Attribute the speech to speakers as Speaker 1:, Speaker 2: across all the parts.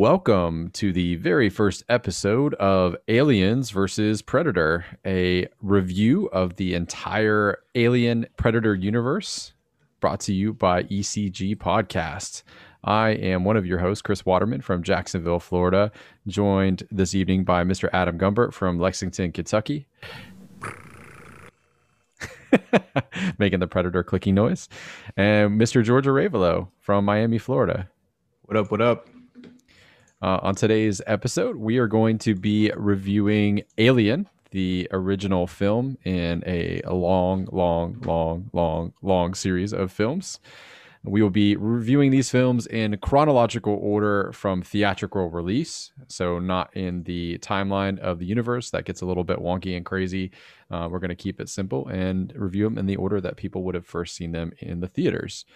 Speaker 1: welcome to the very first episode of Aliens versus Predator, a review of the entire Alien Predator universe brought to you by ECG Podcast. I am one of your hosts, Chris Waterman from Jacksonville, Florida, joined this evening by Mr. Adam Gumbert from Lexington, Kentucky. Making the Predator clicking noise. And Mr. George Aravalo from Miami, Florida.
Speaker 2: What up? What up?
Speaker 1: Uh, on today's episode, we are going to be reviewing Alien, the original film in a, a long, long, long, long, long series of films. We will be reviewing these films in chronological order from theatrical release, so not in the timeline of the universe. That gets a little bit wonky and crazy. Uh, we're going to keep it simple and review them in the order that people would have first seen them in the theaters.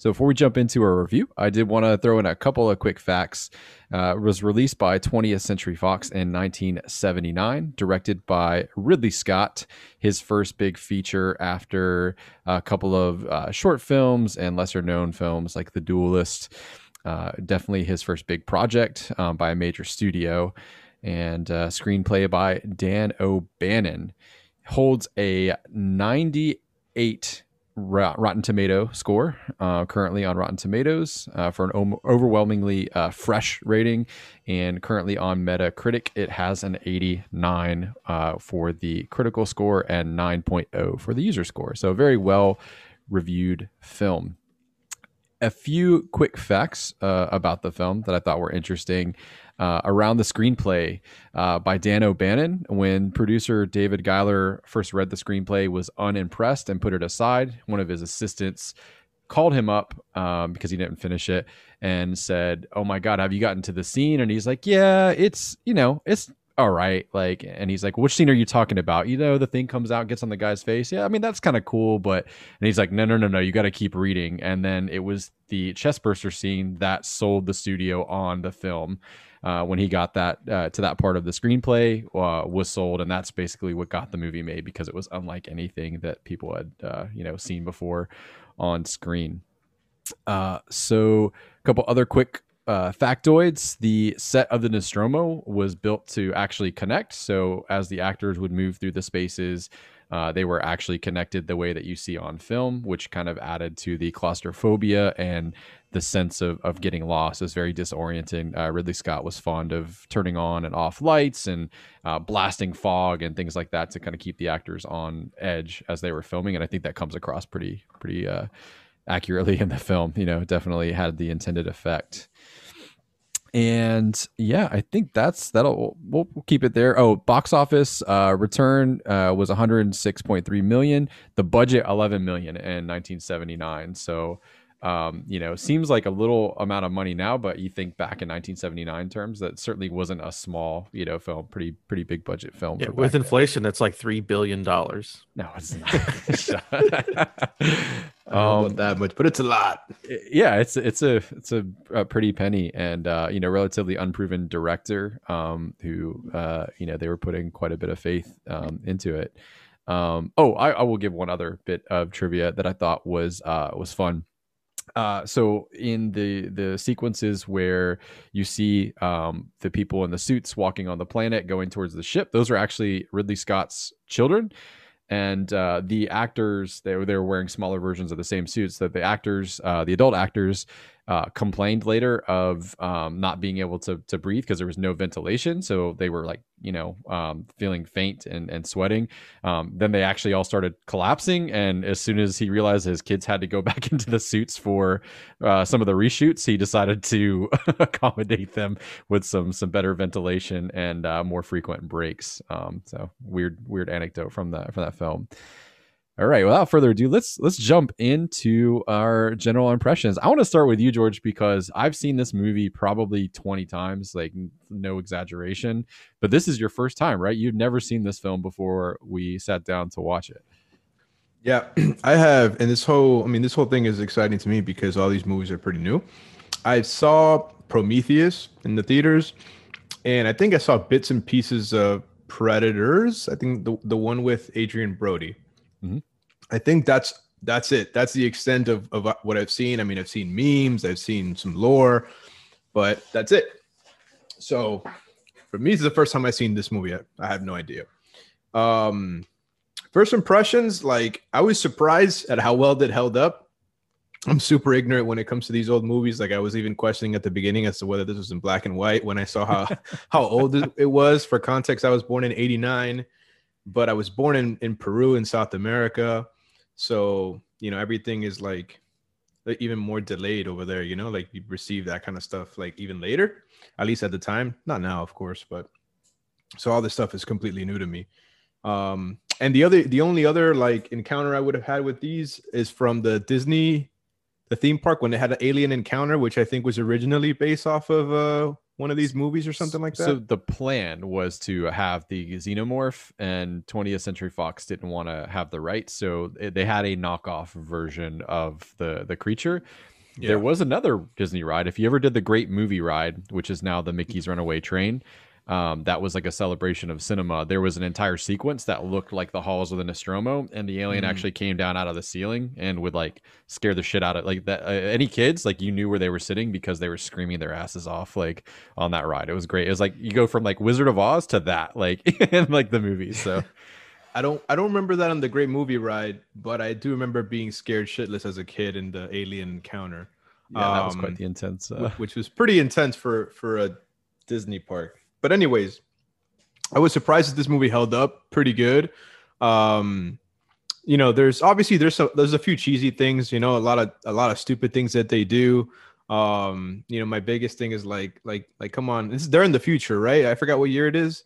Speaker 1: So before we jump into our review, I did want to throw in a couple of quick facts. Uh, was released by 20th Century Fox in 1979, directed by Ridley Scott, his first big feature after a couple of uh, short films and lesser known films like The Duelist. Uh, definitely his first big project um, by a major studio, and uh, screenplay by Dan O'Bannon. Holds a 98 Rotten Tomato score uh, currently on Rotten Tomatoes uh, for an overwhelmingly uh, fresh rating, and currently on Metacritic it has an 89 uh, for the critical score and 9.0 for the user score. So very well reviewed film a few quick facts uh, about the film that I thought were interesting. Uh, around the screenplay uh, by Dan O'Bannon, when producer David Giler first read the screenplay, was unimpressed and put it aside. One of his assistants called him up um, because he didn't finish it and said, "Oh my God, have you gotten to the scene?" And he's like, "Yeah, it's you know, it's all right. Like, and he's like, which scene are you talking about? You know, the thing comes out, gets on the guy's face. Yeah, I mean, that's kind of cool. But, and he's like, no, no, no, no, you got to keep reading. And then it was the chestburster scene that sold the studio on the film. Uh, when he got that uh, to that part of the screenplay uh, was sold, and that's basically what got the movie made because it was unlike anything that people had uh, you know seen before on screen. Uh, so, a couple other quick uh, factoids the set of the Nostromo was built to actually connect. So, as the actors would move through the spaces, uh, they were actually connected the way that you see on film, which kind of added to the claustrophobia and the sense of, of getting lost. is very disorienting. Uh, Ridley Scott was fond of turning on and off lights and uh, blasting fog and things like that to kind of keep the actors on edge as they were filming. And I think that comes across pretty, pretty uh, accurately in the film. You know, definitely had the intended effect and yeah i think that's that'll we'll, we'll keep it there oh box office uh, return uh, was 106.3 million the budget 11 million in 1979 so um, you know, seems like a little amount of money now, but you think back in 1979 terms, that certainly wasn't a small, you know, film, pretty pretty big budget film.
Speaker 2: Yeah, with inflation, then. that's like three billion dollars.
Speaker 1: No, it's not.
Speaker 2: um, that much, but it's a lot.
Speaker 1: Yeah, it's it's a it's a, a pretty penny, and uh, you know, relatively unproven director um, who uh, you know they were putting quite a bit of faith um, into it. Um, oh, I, I will give one other bit of trivia that I thought was uh, was fun uh, so in the the sequences where you see um, the people in the suits walking on the planet going towards the ship, those are actually Ridley Scott's children, and uh, the actors they were they were wearing smaller versions of the same suits. That the actors, uh, the adult actors, uh, complained later of um, not being able to to breathe because there was no ventilation. So they were like, you know, um, feeling faint and, and sweating. Um, then they actually all started collapsing. And as soon as he realized his kids had to go back into the suits for uh, some of the reshoots, he decided to accommodate them with some some better ventilation and uh, more frequent breaks. Um, so weird weird anecdote from that from that film. All right, without further ado, let's let's jump into our general impressions. I want to start with you, George, because I've seen this movie probably 20 times, like no exaggeration. But this is your first time, right? You've never seen this film before we sat down to watch it.
Speaker 2: Yeah, I have, and this whole I mean, this whole thing is exciting to me because all these movies are pretty new. I saw Prometheus in the theaters, and I think I saw bits and pieces of Predators. I think the the one with Adrien Brody. Mm-hmm. I think that's that's it. That's the extent of, of what I've seen. I mean, I've seen memes, I've seen some lore, but that's it. So for me, is the first time I've seen this movie. I, I have no idea. Um, first impressions, like I was surprised at how well it held up. I'm super ignorant when it comes to these old movies. Like I was even questioning at the beginning as to whether this was in black and white when I saw how how old it was. For context, I was born in '89, but I was born in in Peru in South America, so you know everything is like even more delayed over there. You know, like you receive that kind of stuff like even later, at least at the time. Not now, of course, but so all this stuff is completely new to me. Um, and the other, the only other like encounter I would have had with these is from the Disney, the theme park when they had an alien encounter, which I think was originally based off of uh, one of these movies or something like that.
Speaker 1: So the plan was to have the xenomorph, and 20th Century Fox didn't want to have the rights, so they had a knockoff version of the the creature. Yeah. There was another Disney ride. If you ever did the Great Movie Ride, which is now the Mickey's mm. Runaway Train, um, that was like a celebration of cinema. There was an entire sequence that looked like the halls of the Nostromo, and the alien mm. actually came down out of the ceiling and would like scare the shit out of like that. Uh, any kids like you knew where they were sitting because they were screaming their asses off like on that ride. It was great. It was like you go from like Wizard of Oz to that like in like the movie. So.
Speaker 2: I don't I don't remember that on the great movie ride, but I do remember being scared shitless as a kid in the alien encounter.
Speaker 1: Yeah, um, that was quite um, the intense,
Speaker 2: uh... which was pretty intense for for a Disney park. But anyways, I was surprised that this movie held up pretty good. Um, you know, there's obviously there's a, there's a few cheesy things. You know, a lot of a lot of stupid things that they do. Um, you know, my biggest thing is like like like come on, this is they're in the future, right? I forgot what year it is,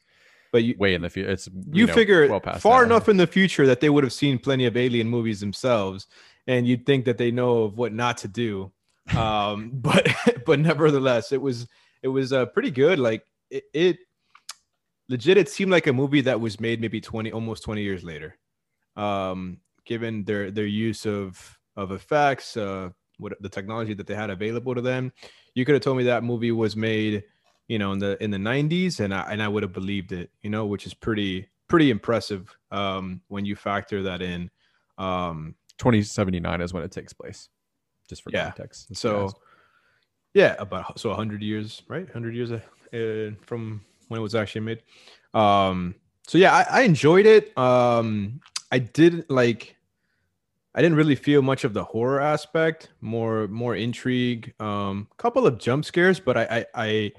Speaker 2: but you
Speaker 1: way in the future. It's
Speaker 2: you, you know, figure well far that. enough in the future that they would have seen plenty of alien movies themselves, and you'd think that they know of what not to do. Um, but but nevertheless, it was it was uh, pretty good. Like it, it legit it seemed like a movie that was made maybe 20 almost 20 years later. Um given their their use of of effects uh what the technology that they had available to them you could have told me that movie was made you know in the in the 90s and i and i would have believed it you know which is pretty pretty impressive um when you factor that in. Um
Speaker 1: 2079 is when it takes place just for
Speaker 2: yeah. context. So yeah about so 100 years right 100 years uh, from when it was actually made. Um, so yeah, I, I enjoyed it. Um, I didn't like. I didn't really feel much of the horror aspect. More, more intrigue. Um, couple of jump scares, but I, I, I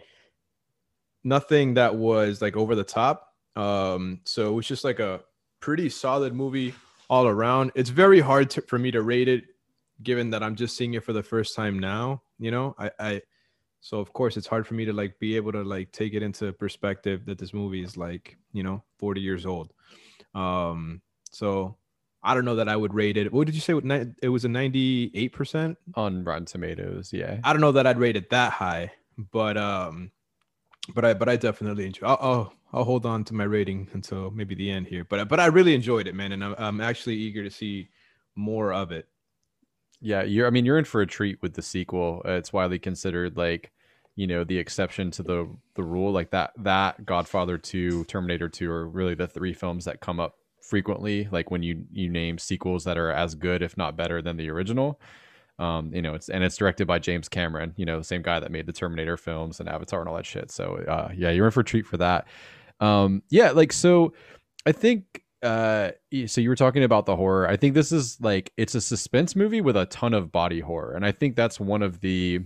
Speaker 2: nothing that was like over the top. Um, so it was just like a pretty solid movie all around. It's very hard to, for me to rate it, given that I'm just seeing it for the first time now. You know, I, I so of course it's hard for me to like be able to like take it into perspective that this movie is like, you know, 40 years old. Um so I don't know that I would rate it. What did you say? It was a 98%
Speaker 1: on Rotten Tomatoes. Yeah.
Speaker 2: I don't know that I'd rate it that high, but um but I but I definitely enjoy. I'll, I'll, I'll hold on to my rating until maybe the end here. But but I really enjoyed it, man, and I'm I'm actually eager to see more of it.
Speaker 1: Yeah, you're. I mean, you're in for a treat with the sequel. It's widely considered like you know the exception to the the rule like that that godfather 2 terminator 2 are really the three films that come up frequently like when you you name sequels that are as good if not better than the original um you know it's and it's directed by james cameron you know the same guy that made the terminator films and avatar and all that shit so uh yeah you're in for a treat for that um yeah like so i think uh so you were talking about the horror. I think this is like it's a suspense movie with a ton of body horror and i think that's one of the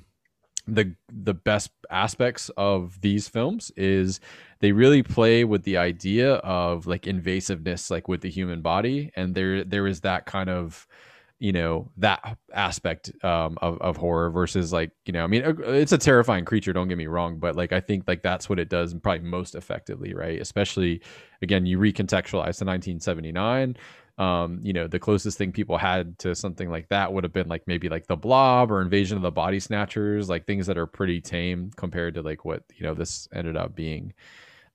Speaker 1: the the best aspects of these films is they really play with the idea of like invasiveness like with the human body and there there is that kind of you know that aspect um, of, of horror versus like you know i mean it's a terrifying creature don't get me wrong but like i think like that's what it does probably most effectively right especially again you recontextualize to 1979 um, you know, the closest thing people had to something like that would have been like maybe like the blob or invasion of the body snatchers, like things that are pretty tame compared to like what, you know, this ended up being.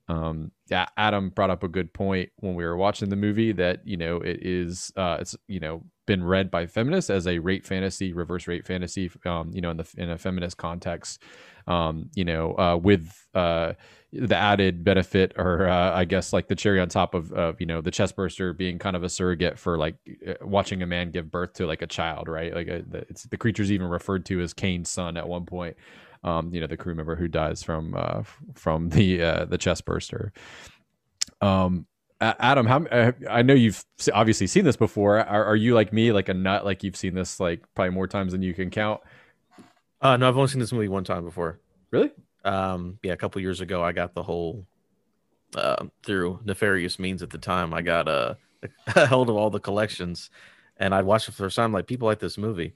Speaker 1: Um, yeah, Adam brought up a good point when we were watching the movie that, you know, it is, uh, it's, you know, been read by feminists as a rape fantasy, reverse rape fantasy, um, you know, in the, in a feminist context, um, you know, uh, with, uh, the added benefit or uh, i guess like the cherry on top of, of you know the chest burster being kind of a surrogate for like uh, watching a man give birth to like a child right? Like a, uh, the, the creature's even referred to as Kane's son at one point. Um, you know, the crew member who dies from uh, from the the chest burster. Adam, how uh, I know you've obviously seen this before. Are, are, you like me, like a nut? Like you've seen this like probably more times than you can count?
Speaker 3: Uh, no, I've only seen this movie one time before.
Speaker 1: Really?
Speaker 3: Um, yeah, a couple years ago, I got the whole uh, through nefarious means. At the time, I got uh, a hold of all the collections, and I watched it for the first time. Like people like this movie,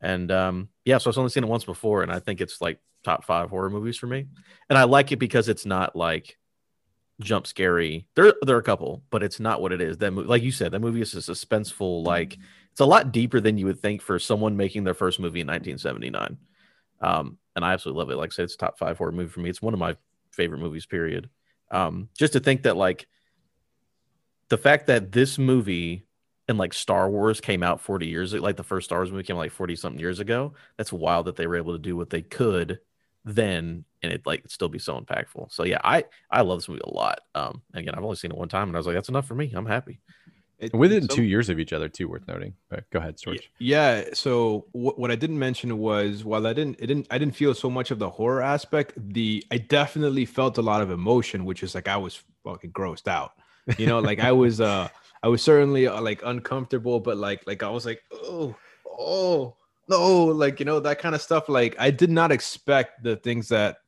Speaker 3: and um, yeah, so I've only seen it once before, and I think it's like top five horror movies for me. And I like it because it's not like jump scary. There, there are a couple, but it's not what it is. That like you said, that movie is a suspenseful. Like it's a lot deeper than you would think for someone making their first movie in 1979. Um, and I absolutely love it. Like I said, it's top five horror movie for me. It's one of my favorite movies. Period. Um, just to think that like the fact that this movie and like Star Wars came out 40 years like the first Star Wars movie came out like 40 something years ago. That's wild that they were able to do what they could then and it like still be so impactful. So yeah, I I love this movie a lot. Um again, I've only seen it one time and I was like, that's enough for me. I'm happy.
Speaker 1: It, Within so, two years of each other, too, worth noting. But go ahead, George.
Speaker 2: Yeah. So what, what I didn't mention was while I didn't, it didn't, I didn't feel so much of the horror aspect. The I definitely felt a lot of emotion, which is like I was fucking grossed out. You know, like I was, uh, I was certainly uh, like uncomfortable, but like, like I was like, oh, oh, no, like you know that kind of stuff. Like I did not expect the things that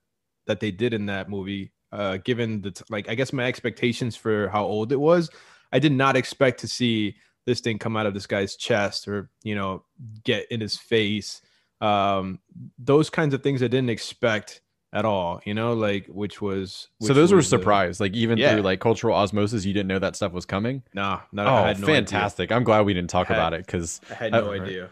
Speaker 2: that they did in that movie. Uh, given the t- like, I guess my expectations for how old it was, I did not expect to see this thing come out of this guy's chest or you know get in his face. Um, those kinds of things I didn't expect at all. You know, like which was which
Speaker 1: so those were surprised. like even yeah. through like cultural osmosis, you didn't know that stuff was coming.
Speaker 2: Nah,
Speaker 1: no, oh, no fantastic! Idea. I'm glad we didn't talk
Speaker 2: had,
Speaker 1: about it because
Speaker 2: I had no idea.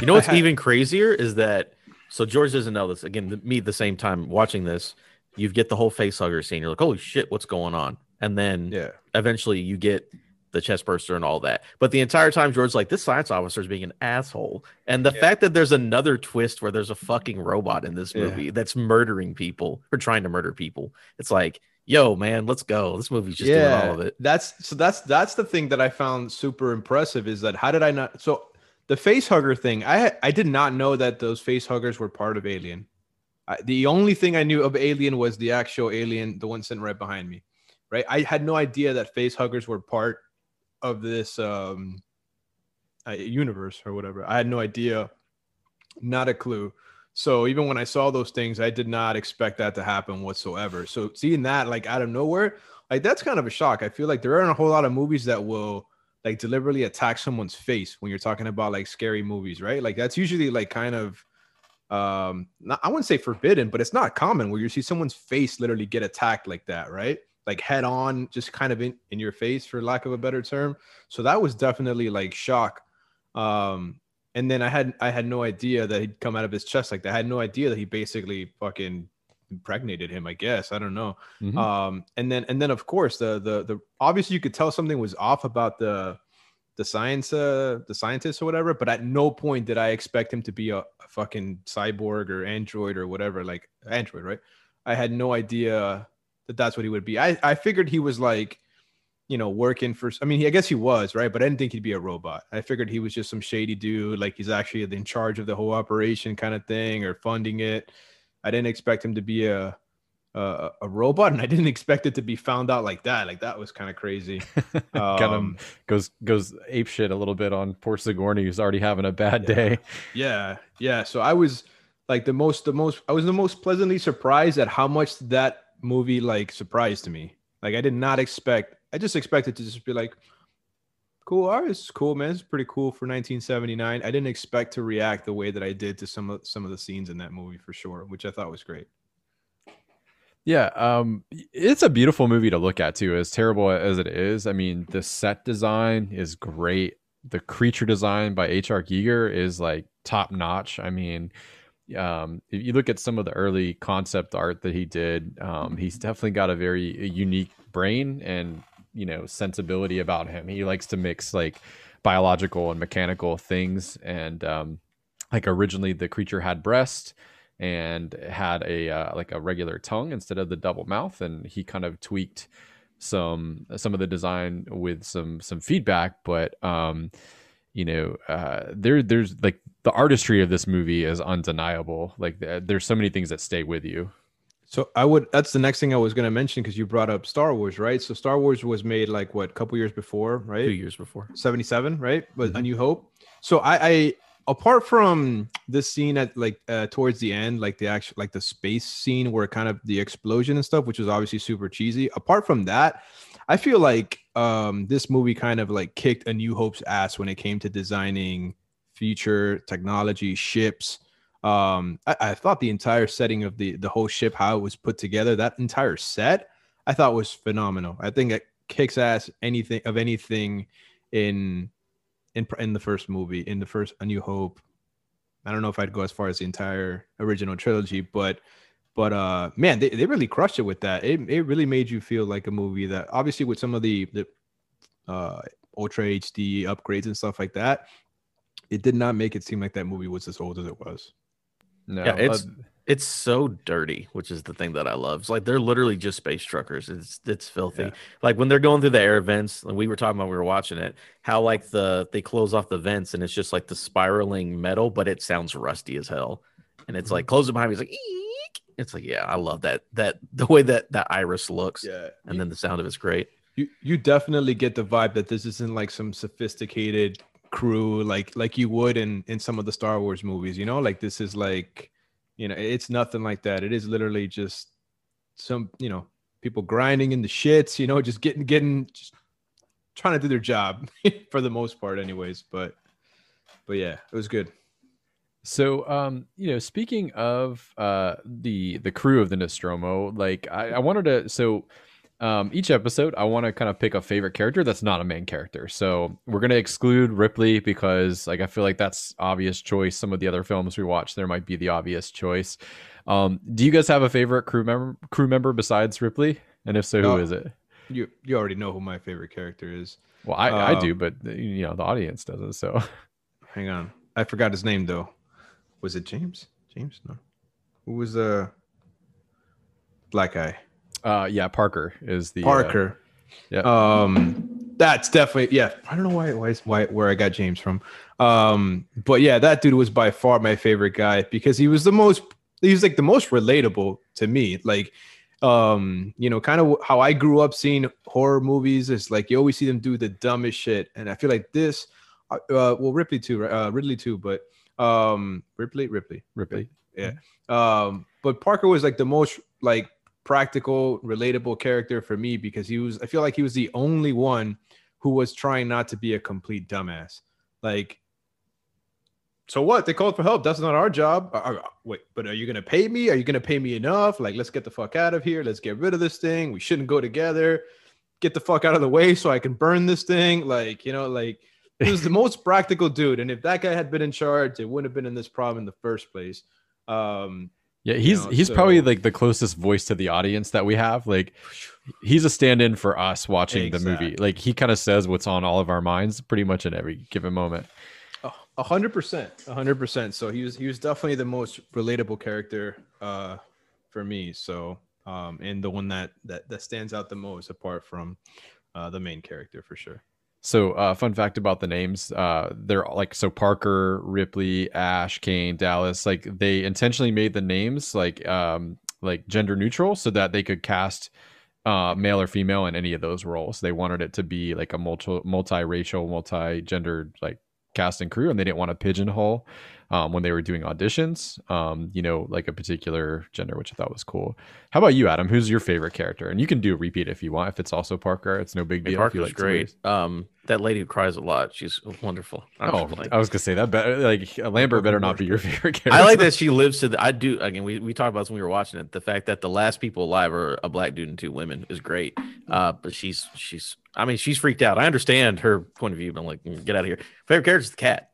Speaker 3: You know what's even crazier is that so George doesn't know this. Again, the, me at the same time watching this, you get the whole face hugger scene. You're like, holy shit, what's going on? And then
Speaker 2: yeah,
Speaker 3: eventually you get the chest burster and all that. But the entire time George's like, this science officer is being an asshole. And the yeah. fact that there's another twist where there's a fucking robot in this movie yeah. that's murdering people or trying to murder people. It's like, yo, man, let's go. This movie's just yeah, doing all of it.
Speaker 2: That's so that's that's the thing that I found super impressive is that how did I not so the face hugger thing, I I did not know that those face huggers were part of Alien. I, the only thing I knew of Alien was the actual Alien, the one sitting right behind me. Right, I had no idea that face huggers were part of this um, uh, universe or whatever. I had no idea, not a clue. So even when I saw those things, I did not expect that to happen whatsoever. So seeing that like out of nowhere, like that's kind of a shock. I feel like there aren't a whole lot of movies that will like deliberately attack someone's face when you're talking about like scary movies, right? Like that's usually like kind of um not, I wouldn't say forbidden, but it's not common where you see someone's face literally get attacked like that, right? Like head on, just kind of in, in your face for lack of a better term. So that was definitely like shock. Um and then I had I had no idea that he'd come out of his chest like that. I had no idea that he basically fucking impregnated him i guess i don't know. Mm-hmm. um and then and then of course the the the obviously you could tell something was off about the the science uh the scientist or whatever but at no point did i expect him to be a, a fucking cyborg or android or whatever like android right? I had no idea that that's what he would be. I i figured he was like you know working for i mean he, i guess he was right? But i didn't think he'd be a robot. I figured he was just some shady dude like he's actually in charge of the whole operation kind of thing or funding it I didn't expect him to be a a, a robot, and I didn't expect it to be found out like that. Like that was kind of crazy.
Speaker 1: Um, kind of goes goes ape shit a little bit on poor Sigourney, who's already having a bad
Speaker 2: yeah,
Speaker 1: day.
Speaker 2: Yeah, yeah. So I was like the most the most I was the most pleasantly surprised at how much that movie like surprised me. Like I did not expect. I just expected to just be like, cool. Art is cool man. It's pretty cool for 1979 i didn't expect to react the way that i did to some of some of the scenes in that movie for sure which i thought was great.
Speaker 1: Yeah um it's a beautiful movie to look at too as terrible as it is. I mean the set design is great. The creature design by hr giger is like top notch i mean um, if you look at some of the early concept art that he did, um, he's definitely got a very unique brain and you know sensibility about him. He likes to mix like biological and mechanical things, and um, like originally the creature had breast and had a uh, like a regular tongue instead of the double mouth, and he kind of tweaked some some of the design with some some feedback, but um, you know uh, there there's like the artistry of this movie is undeniable. Like there's so many things that stay with you.
Speaker 2: So I would. That's the next thing I was going to mention because you brought up Star Wars, right? So Star Wars was made like what, a couple years before, right?
Speaker 3: Two years before,
Speaker 2: seventy-seven, right? But mm-hmm. A New Hope. So I, I, apart from this scene at like uh, towards the end, like the actual like the space scene where kind of the explosion and stuff, which was obviously super cheesy. Apart from that, I feel like um this movie kind of like kicked A New Hope's ass when it came to designing future technology, ships. Um, I, I, thought the entire setting of the the whole ship, how it was put together, that entire set, I thought was phenomenal. I think it kicks ass anything of anything in in in the first movie, in the first A New Hope. I don't know if I'd go as far as the entire original trilogy, but but uh man, they, they really crushed it with that. It it really made you feel like a movie that obviously with some of the the uh ultra HD upgrades and stuff like that, it did not make it seem like that movie was as old as it was.
Speaker 3: No, yeah, it's uh, it's so dirty, which is the thing that I love. It's like they're literally just space truckers. It's it's filthy. Yeah. Like when they're going through the air vents, and we were talking about we were watching it, how like the they close off the vents and it's just like the spiraling metal, but it sounds rusty as hell. And it's like mm-hmm. close it behind me. It's like Eek! it's like yeah, I love that that the way that that iris looks.
Speaker 2: Yeah,
Speaker 3: and then the sound of it's great.
Speaker 2: You you definitely get the vibe that this isn't like some sophisticated crew like like you would in in some of the Star Wars movies. You know, like this is like, you know, it's nothing like that. It is literally just some you know people grinding in the shits. You know, just getting getting just trying to do their job for the most part, anyways. But but yeah, it was good.
Speaker 1: So, um, you know, speaking of uh, the the crew of the Nostromo, like I, I wanted to, so um, each episode, I want to kind of pick a favorite character that's not a main character. So we're gonna exclude Ripley because, like, I feel like that's obvious choice. Some of the other films we watch, there might be the obvious choice. Um, do you guys have a favorite crew member crew member besides Ripley? And if so, who is it?
Speaker 2: You you already know who my favorite character is.
Speaker 1: Well, I, uh, I do, but you know the audience doesn't. So,
Speaker 2: hang on, I forgot his name though. Was it James? James? No. Who was the uh, black guy?
Speaker 1: Uh, yeah, Parker is the
Speaker 2: uh, Parker. Uh, yeah. Um, that's definitely yeah. I don't know why why why where I got James from. Um, but yeah, that dude was by far my favorite guy because he was the most he was like the most relatable to me. Like, um, you know, kind of how I grew up seeing horror movies is like you always see them do the dumbest shit, and I feel like this, uh, uh well, Ripley too, uh, Ridley too, but um, Ripley, Ripley,
Speaker 1: Ripley,
Speaker 2: yeah. Um, but Parker was like the most like practical, relatable character for me because he was, I feel like he was the only one who was trying not to be a complete dumbass. Like, so what? They called for help. That's not our job. Uh, uh, wait, but are you going to pay me? Are you going to pay me enough? Like, let's get the fuck out of here. Let's get rid of this thing. We shouldn't go together. Get the fuck out of the way so I can burn this thing. Like, you know, like, he was the most practical dude. And if that guy had been in charge, it wouldn't have been in this problem in the first place. Um,
Speaker 1: yeah, he's you know, he's so... probably like the closest voice to the audience that we have. Like he's a stand-in for us watching exactly. the movie. Like he kind of says what's on all of our minds pretty much in every given moment.
Speaker 2: A hundred percent, a hundred percent. So he was he was definitely the most relatable character uh, for me. So um, and the one that that that stands out the most apart from uh, the main character for sure.
Speaker 1: So, uh, fun fact about the names: uh, they're like so Parker, Ripley, Ash, Kane, Dallas. Like they intentionally made the names like um, like gender neutral so that they could cast uh, male or female in any of those roles. They wanted it to be like a multi multiracial, multi gendered like cast and crew, and they didn't want to pigeonhole um, when they were doing auditions, um, you know, like a particular gender, which I thought was cool. How about you, Adam? Who's your favorite character? And you can do a repeat if you want. If it's also Parker, it's no big deal. Hey,
Speaker 3: Parker's
Speaker 1: like
Speaker 3: great. Um, that lady who cries a lot, she's wonderful.
Speaker 1: I'm oh, I was gonna say that. Better, like Lambert better not be your favorite character.
Speaker 3: I like that she lives to the. I do again. We we talked about this when we were watching it. The fact that the last people alive are a black dude and two women is great. Uh, but she's she's. I mean, she's freaked out. I understand her point of view. But I'm like, mm, get out of here. Favorite character is the cat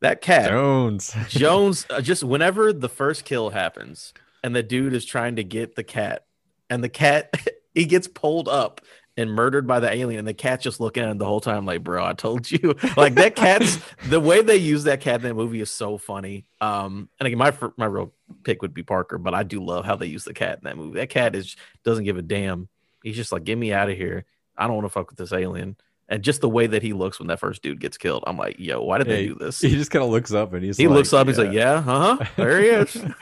Speaker 3: that cat
Speaker 1: Jones.
Speaker 3: Jones uh, just whenever the first kill happens and the dude is trying to get the cat and the cat he gets pulled up and murdered by the alien and the cat just looking at him the whole time like bro I told you. Like that cat's the way they use that cat in that movie is so funny. Um and again my my real pick would be Parker but I do love how they use the cat in that movie. That cat is doesn't give a damn. He's just like get me out of here. I don't want to fuck with this alien And just the way that he looks when that first dude gets killed, I'm like, yo, why did
Speaker 1: Yeah,
Speaker 3: they do this?
Speaker 1: He just kind of looks up and he's
Speaker 3: He
Speaker 1: like,
Speaker 3: looks up, he's like, yeah, huh? There he is.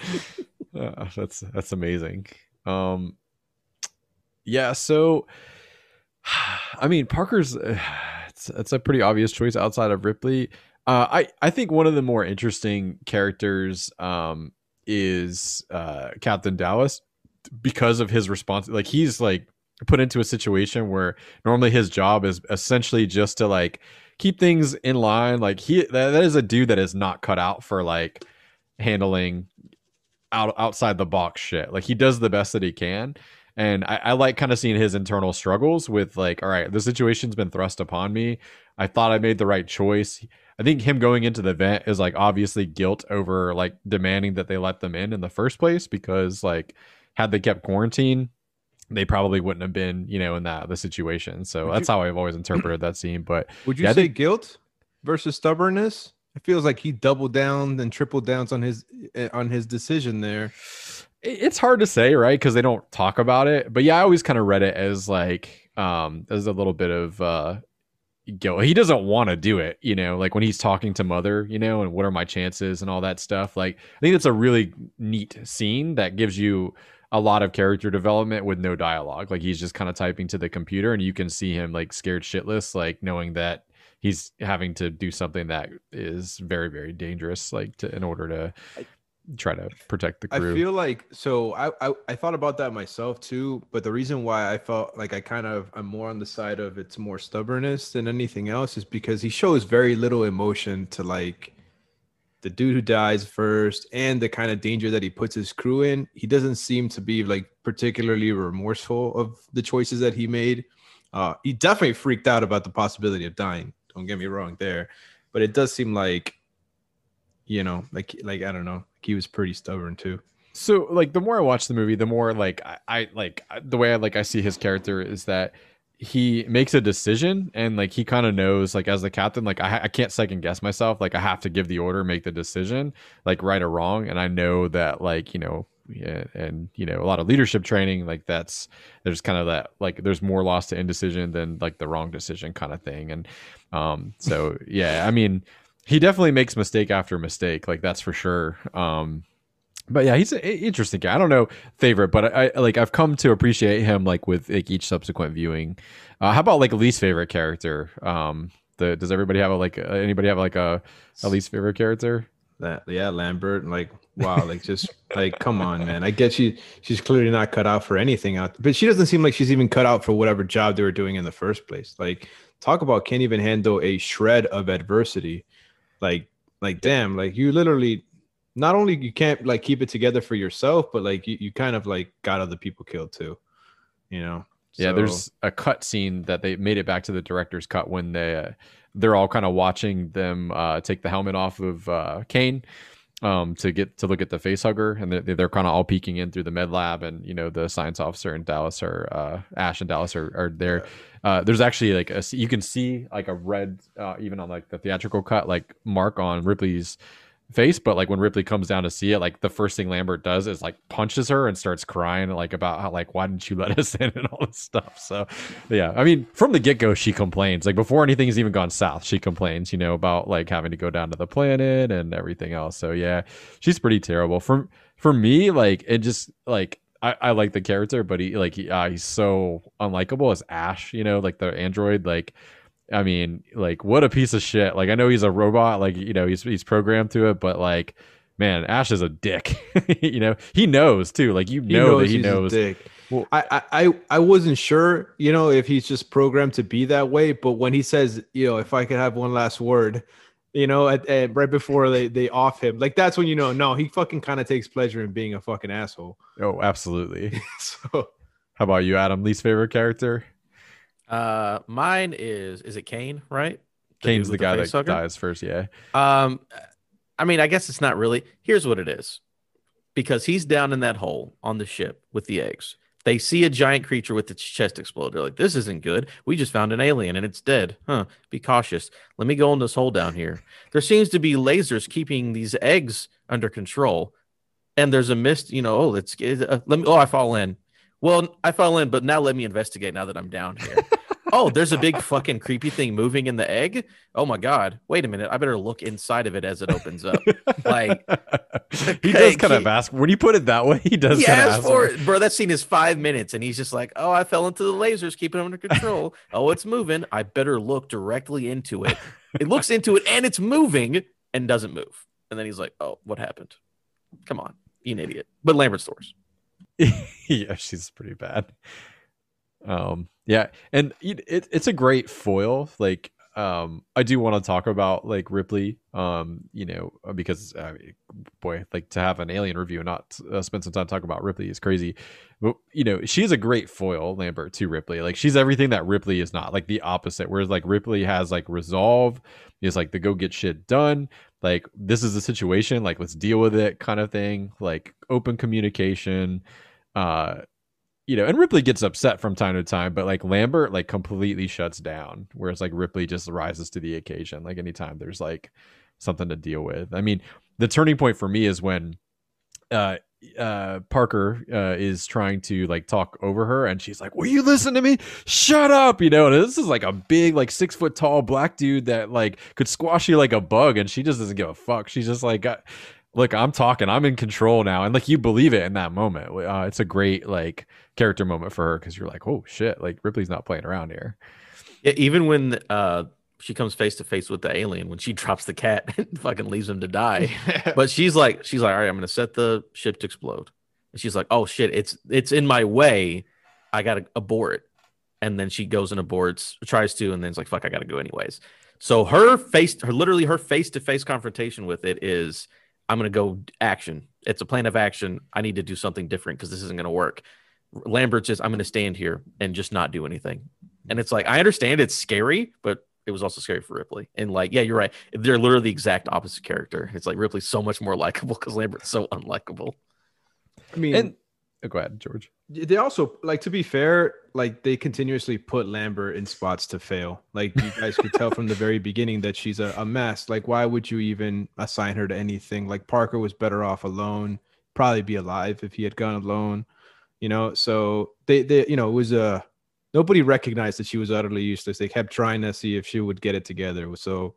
Speaker 1: Uh, that's that's amazing. Um, yeah. So, I mean, Parker's uh, it's it's a pretty obvious choice outside of Ripley. Uh, I I think one of the more interesting characters um is uh Captain Dallas because of his response. Like he's like put into a situation where normally his job is essentially just to like keep things in line. Like he that, that is a dude that is not cut out for like handling out outside the box shit. Like he does the best that he can. And I, I like kind of seeing his internal struggles with like, all right, the situation's been thrust upon me. I thought I made the right choice. I think him going into the event is like obviously guilt over like demanding that they let them in in the first place because like had they kept quarantine, they probably wouldn't have been, you know, in that the situation. So
Speaker 2: Would
Speaker 1: that's
Speaker 2: you-
Speaker 1: how I've always interpreted that scene. But
Speaker 2: Would you
Speaker 1: Yeah,
Speaker 2: say
Speaker 1: think-
Speaker 2: guilt versus stubbornness? It feels like he doubled down and tripled downs on his eh, on his decision there.
Speaker 1: it's hard to say, right? Because they don't talk about it. But yeah, I always kind of read it as like um as a little bit of uh guilt. He doesn't want to do it, you know, like when he's talking to mother, you know, and what are my chances and all that stuff. Like I think it's a really neat scene that gives you a lot of character development with no dialogue. Like he's just kind of typing to the computer and you can see him like scared shitless, like knowing that he's having to do something that is very, very dangerous, like to in order to try to protect the crew.
Speaker 2: I feel like so I, I I thought about that myself too, but the reason why I felt like I kind of I'm more on the side of it's more stubbornness than anything else is because he shows very little emotion to like the dude who dies first and the kind of danger that he puts his crew in. He doesn't seem to be like particularly remorseful of the choices that he made. Uh, he definitely freaked out about the possibility of dying. Don't get me wrong there, but it does seem like, you know, like like I don't know, he was pretty stubborn too.
Speaker 1: so like the more i watch the movie the more like I, I like the way i like i see his character is that he makes a decision and like he kind of knows like as the captain like I, I can't second guess myself. Like i have to give the order make the decision like right or wrong. And i know that like you know yeah, and you know a lot of leadership training like that's there's kind of that like there's more loss to indecision than like the wrong decision kind of thing. And um so yeah i mean he definitely makes mistake after mistake. Like that's for sure. Um but yeah, he's an interesting guy. I don't know favorite, but I, I like I've come to appreciate him like with like each subsequent viewing. Uh, how about like least favorite character? Um, the does everybody have a like uh, anybody have like a, a least favorite character?
Speaker 2: That yeah, Lambert, like wow, like just like come on, man. I guess she she's clearly not cut out for anything out, but she doesn't seem like she's even cut out for whatever job they were doing in the first place. Like talk about can't even handle a shred of adversity. Like like damn, like you literally not only you can't like keep it together for yourself, but like you, you kind of like got other people killed too. You know?
Speaker 1: Yeah,
Speaker 2: So-
Speaker 1: there's a cut scene that they made it back to the director's cut when they uh, they're all kind of watching them uh, take the helmet off of uh, Kane um, to get to look at the face hugger, and they're, they're kind of all peeking in through the med lab, and you know the science officer and Dallas are uh, Ash and Dallas are, are there. Uh, there's actually like a you can see like a red uh, even on like the theatrical cut like mark on Ripley's face but like when ripley comes down to see it like the first thing lambert does is like punches her and starts crying like about how like why didn't you let us in? and all this stuff. So yeah i mean from the get-go she complains. Like before anything's even gone south she complains you know about like having to go down to the planet and everything else. So yeah she's pretty terrible. For for me like it just like I, I like the character, but he like he, uh, he's so unlikable as Ash, you know, like the android. Like, I mean, like what a piece of shit. Like I know he's a robot, like you know he's he's programmed to it, but like, man, Ash is a dick. you know, he knows too. Like you know that he
Speaker 2: he's a
Speaker 1: knows.
Speaker 2: dick.
Speaker 1: Well-
Speaker 2: I, I I I wasn't sure, you know, if he's just programmed to be that way. But when he says, you know, if I could have one last word, you know, at, at right before they they off him, like that's when you know, no, he fucking kind of takes pleasure in being a fucking asshole.
Speaker 1: Oh, absolutely.
Speaker 2: So
Speaker 1: How about you, Adam? Least favorite character?
Speaker 3: Uh, mine is is it Kane, right? The
Speaker 1: Kane's the
Speaker 3: with
Speaker 1: guy that dies first. Yeah.
Speaker 3: Um, I mean, I guess it's not really. Here's what it is, because he's down in that hole on the ship with the eggs. They see a giant creature with its chest explode. They're like, "This isn't good. We just found an alien and it's dead. Huh? Be cautious. Let me go in this hole down here." There seems to be lasers keeping these eggs under control, and there's a mist. You know, oh, let's uh, let me. Oh, I fall in. Well, I fell in, but now let me investigate. Now that I'm down here, oh, there's a big fucking creepy thing moving in the egg. Oh my god! Wait a minute, I better look inside of it as it opens up. Like
Speaker 1: he does kind of ask when you put it that way. He does.
Speaker 3: He
Speaker 1: ask
Speaker 3: for it, bro. That scene is five minutes, and he's just like, "Oh, I fell into the lasers, keeping it under control. oh, it's moving. I better look directly into it. It looks into it, and it's moving, and doesn't move. And then he's like, "Oh, what happened? Come on, you an idiot." But Lambert stores.
Speaker 1: yeah, she's pretty bad. Um, yeah, and it, it, it's a great foil. Like, um, I do want to talk about like Ripley. Um, you know, uh, because uh, boy, like to have an alien review and not uh, spend some time talking about Ripley is crazy. But you know, she's a great foil, Lambert to Ripley. Like, she's everything that Ripley is not. Like the opposite. Whereas like Ripley has like resolve, is like the go get shit done. Like this is the situation. Like let's deal with it, kind of thing. Like open communication. Uh, you know, and Ripley gets upset from time to time, but like Lambert like completely shuts down, whereas like Ripley just rises to the occasion. Like anytime there's like something to deal with. I mean, the turning point for me is when uh uh Parker uh is trying to like talk over her and she's like, Will you listen to me? Shut up, you know, and this is like a big, like six foot tall black dude that like could squash you like a bug and she just doesn't give a fuck. She's just like got look, I'm talking, I'm in control now, and like you believe it in that moment. Uh, it's a great like character moment for her because you're like, oh shit, like Ripley's not playing around here.
Speaker 3: Yeah, even when uh she comes face to face with the alien when she drops the cat and fucking leaves him to die. but she's like, she's like, all right, I'm gonna set the ship to explode. And she's like, oh shit, it's it's in my way. I gotta abort. And then she goes and aborts, tries to, and then it's like, fuck, I gotta go anyways. So her face, her literally her face to face confrontation with it is I'm going to go action. It's a plan of action. I need to do something different because this isn't going to work. Lambert says, I'm going to stand here and just not do anything. And it's like, I understand it's scary, but it was also scary for Ripley. And like, yeah, you're right. They're literally the exact opposite character. It's like Ripley's so much more likable because Lambert's so unlikable.
Speaker 2: I mean,
Speaker 1: And oh, go ahead, George.
Speaker 2: they also like to be fair, like they continuously put Lambert in spots to fail. Like you guys could tell from the very beginning that she's a, a mess. Like, why would you even assign her to anything? Like Parker was better off alone, probably be alive if he had gone alone. You know, so they they you know, it was a nobody recognized that she was utterly useless. They kept trying to see if she would get it together. So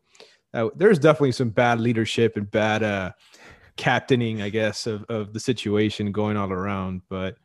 Speaker 2: uh, there's definitely some bad leadership and bad uh captaining, I guess, of, of the situation going all around. But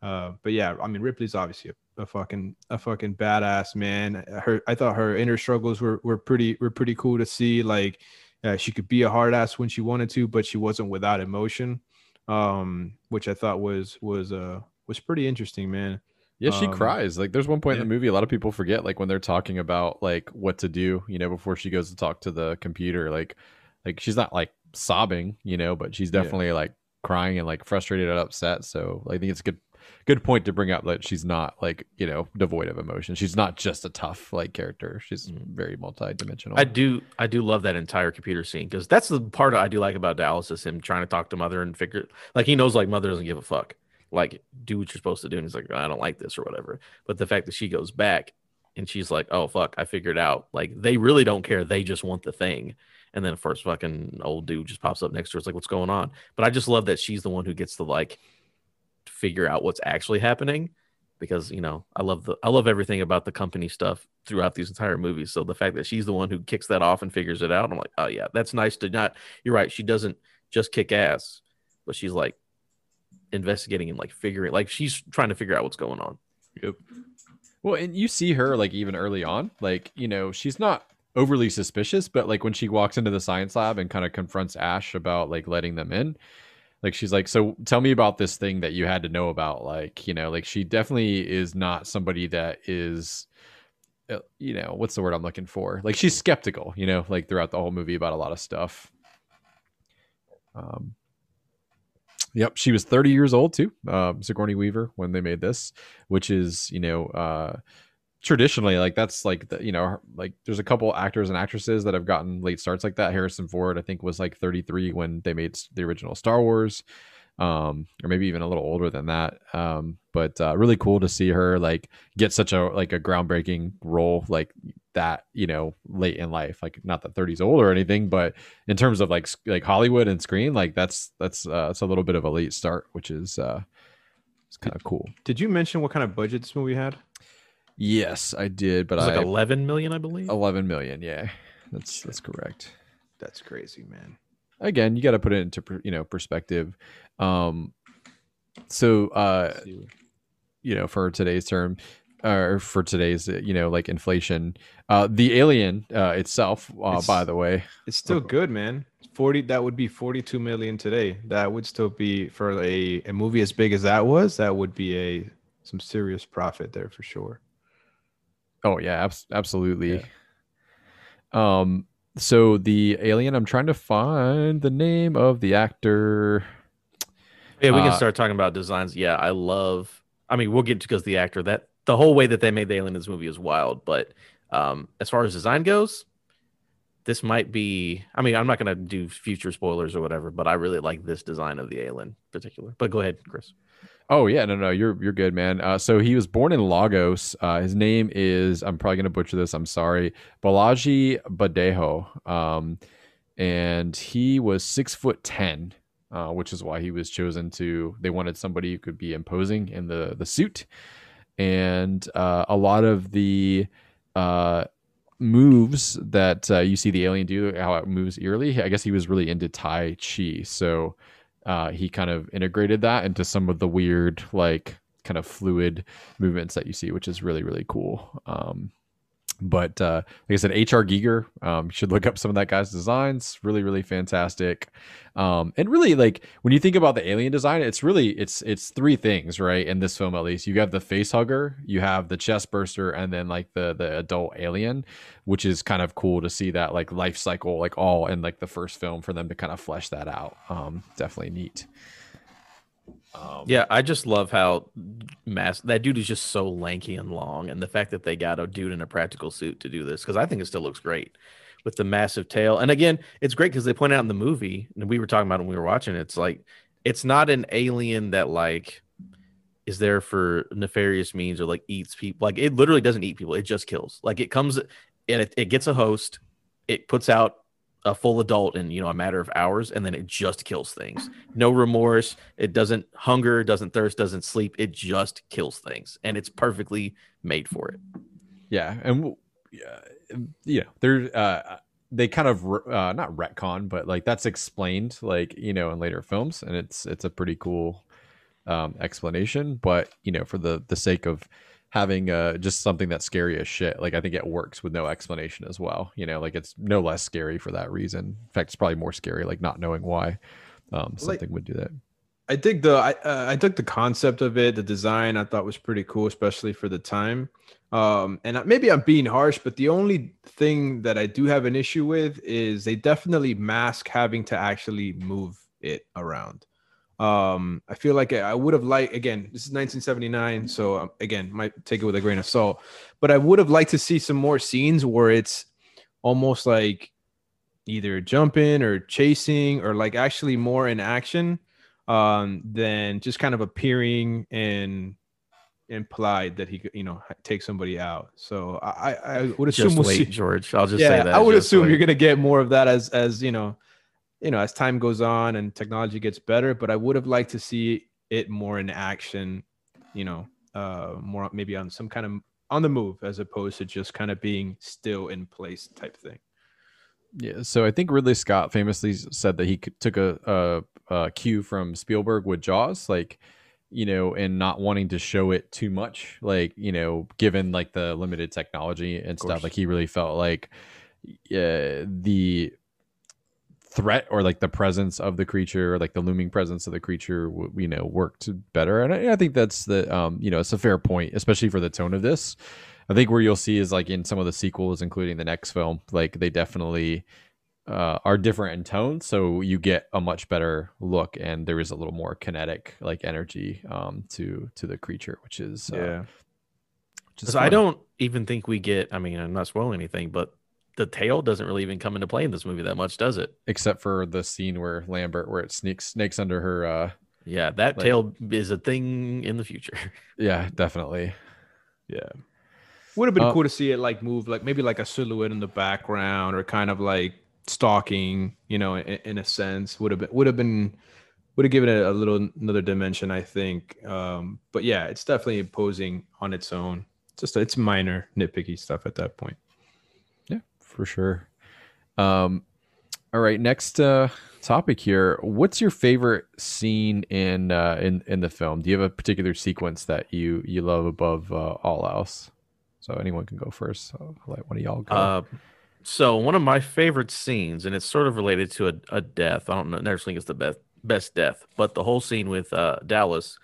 Speaker 2: uh, but yeah, I mean Ripley's obviously a, a fucking a fucking badass man. Her I thought her inner struggles were were pretty were pretty cool to see. Like uh, she could be a hard ass when she wanted to, but she wasn't without emotion. Um, which I thought was was uh was pretty interesting, man.
Speaker 1: Yeah, she
Speaker 2: Um,
Speaker 1: cries. Like there's one point in the movie a lot of people forget like when they're talking about like what to do, you know, before she goes to talk to the computer like like she's not like sobbing, you know, but she's
Speaker 2: Yeah.
Speaker 1: definitely like crying and like frustrated and upset. So I think it's a good good point to bring up that she's not like, you know, devoid of emotion. She's not just a tough like character. She's
Speaker 3: Mhm.
Speaker 1: very multi-dimensional.
Speaker 3: I do I do love that entire computer scene because that's the part I do like about Dallas is him trying to talk to mother and figure like he knows like mother doesn't give a fuck. Like do what you're supposed to do. And he's like, I don't like this or whatever. But the fact that she goes back and she's like, Oh fuck, I figured out. Like they really don't care. They just want the thing. And then of course fucking old dude just pops up next to her. It's like, what's going on? But I just love that she's the one who gets to like figure out what's actually happening because you know I love the I love everything about the company stuff throughout these entire movies. So the fact that she's the one who kicks that off and figures it out, I'm like, oh yeah, that's nice to not. You're right. She doesn't just kick ass, but she's like investigating and like figuring, like she's trying to figure out what's going on.
Speaker 2: Yep.
Speaker 1: Well, and you see her like even early on, like, you know, she's not overly suspicious, but like when she walks into the science lab and kind of confronts Ash about like letting them in, like she's like, "So tell me about this thing that you had to know about." Like, you know, like she definitely is not somebody that is uh, you know, what's the word I'm looking for? Like she's skeptical, you know, like throughout the whole movie about a lot of stuff. Um Yep, she was 30 years old too, um, Sigourney Weaver, when they made this, which is, you know, uh, traditionally like that's like the, you know, like there's a couple actors and actresses that have gotten late starts like that. Harrison Ford, I think, was like 33 when they made the original Star Wars, um, or maybe even a little older than that. Um, but uh, really cool to see her like get such a like a groundbreaking role like that, you know, late in life. Like not that 30's old or anything, but in terms of like like Hollywood and screen, like that's that's uh, it's a little bit of a late start, which is uh, it's kind of cool.
Speaker 2: Did you mention what kind of budget this movie had?
Speaker 1: Yes, I did, but
Speaker 3: It was
Speaker 1: I
Speaker 3: like 11 million, I believe.
Speaker 1: 11 million. Yeah, that's that's correct.
Speaker 2: That's crazy, man.
Speaker 1: Again, you got to put it into you know perspective. Um, so uh, you know, for today's term, or for today's uh, you know like inflation, uh, the alien uh, itself, uh,
Speaker 2: It's-
Speaker 1: by the way,
Speaker 2: It's still good, man. Forty. That would be forty-two million today. That would still be for a, a movie as big as that was. That would be a some serious profit there for sure.
Speaker 1: Oh yeah, abs- absolutely. Um so the alien I'm trying to find the name of the actor.
Speaker 3: Yeah, we can
Speaker 1: Uh,
Speaker 3: start talking about designs. Yeah, I love. I mean, we'll get to because the actor that the whole way that they made the alien in this movie is wild. But um, as far as design goes, this might be. I mean, I'm not going to do future spoilers or whatever, but I really like this design of the alien in particular. But go ahead, Chris.
Speaker 1: Oh yeah, no no, you're you're good, man. Uh, so he was born in Lagos. Uh, his name is I'm probably gonna butcher this. I'm sorry, Bolaji Badejo. Um, and he was six foot ten, uh, which is why he was chosen to. They wanted somebody who could be imposing in the the suit, and uh, a lot of the uh, moves that uh, you see the alien do, how it moves eerily. I guess he was really into Tai Chi, so uh, he kind of integrated that into some of the weird, like kind of fluid movements that you see, which is really really cool. Um, but uh, like I said, HR Giger, um, you should look up some of that guy's designs. Really, really fantastic. Um, and really, like when you think about the alien design, it's really it's it's three things, right? In this film, at least, you have the face hugger, you have the chest burster, and then like the the adult alien, which is kind of cool to see that like life cycle, like all in like the first film for them to kind of flesh that out. Um, definitely neat. Um,
Speaker 3: Yeah, I just love how mass that dude is just so lanky and long, and the fact that they got a dude in a practical suit to do this because I think it still looks great with the massive tail. And again, it's great because they point out in the movie, and we were talking about when we were watching. It's like it's not an alien that like is there for nefarious means or like eats people. Like it literally doesn't eat people; it just kills. Like it comes and it, it gets a host, it puts out a full adult in you know a matter of hours and then it just kills things. No remorse it doesn't hunger doesn't thirst doesn't sleep it just kills things and it's perfectly made for it.
Speaker 1: Yeah and yeah, know they're uh they kind of uh not retcon but like that's explained like you know in later films and it's it's a pretty cool um explanation but you know for the the sake of having uh just something that's scary as shit like i think it works with no explanation as well you know like it's no less scary for that reason in fact it's probably more scary like not knowing why um something would do that
Speaker 2: I dig the I uh, I took the concept of it, the design I thought was pretty cool, especially for the time. Um, and maybe I'm being harsh, but the only thing that I do have an issue with is they definitely mask having to actually move it around. Um, I feel like I would have liked again. This is 1979, so um, again, might take it with a grain of salt. But I would have liked to see some more scenes where it's almost like either jumping or chasing or like actually more in action um, than just kind of appearing and implied that he could, you know, take somebody out. So I, I would assume
Speaker 3: just
Speaker 2: we'll
Speaker 3: wait
Speaker 2: see.
Speaker 3: george i'll just
Speaker 2: yeah,
Speaker 3: say that
Speaker 2: I would assume
Speaker 3: wait.
Speaker 2: you're gonna get more of that as as you know, you know, as time goes on and technology gets better. But I would have liked to see it more in action, you know, uh, more maybe on some kind of on the move as opposed to just kind of being still in place type thing.
Speaker 1: Yeah, so I think Ridley Scott famously said that he took a, a, a cue from Spielberg with Jaws, like you know, and not wanting to show it too much, like you know, given like the limited technology and stuff. Like he really felt like uh, the threat or like the presence of the creature, or like the looming presence of the creature, you know, worked better. And I, I think that's the um, you know, it's a fair point, especially for the tone of this. I think where you'll see is like in some of the sequels, including the next film, like they definitely uh, are different in tone, so you get a much better look, and there is a little more kinetic like energy um, to to the creature, which is uh,
Speaker 2: Yeah.
Speaker 1: which is
Speaker 3: Because I don't even think we get. I mean, I'm not spoiling anything, but the tail doesn't really even come into play in this movie that much, does it?
Speaker 1: except for the scene where Lambert, where it sneaks snakes under her. Uh,
Speaker 3: Yeah, that
Speaker 1: Like-
Speaker 3: tail is a thing in the future.
Speaker 1: yeah, definitely.
Speaker 2: Yeah. Would have been
Speaker 1: Uh,
Speaker 2: cool to see it like move like maybe like a silhouette in the background or kind of like stalking, you know, in, in a sense. Would have been would have been would have given it a little another dimension, I think. Um, but yeah, it's definitely imposing on its own. just it's minor nitpicky stuff at that point.
Speaker 1: For sure. Um, all right, next uh, topic here. What's your favorite scene in uh, in in the film? Do you have a particular sequence that you you love above uh, all else? So anyone can go first. So I'll let one of y'all go.
Speaker 3: Uh, so one of my favorite scenes, and it's sort of related to a, a death. I don't know, think it's the best best death, but the whole scene with uh, Dallas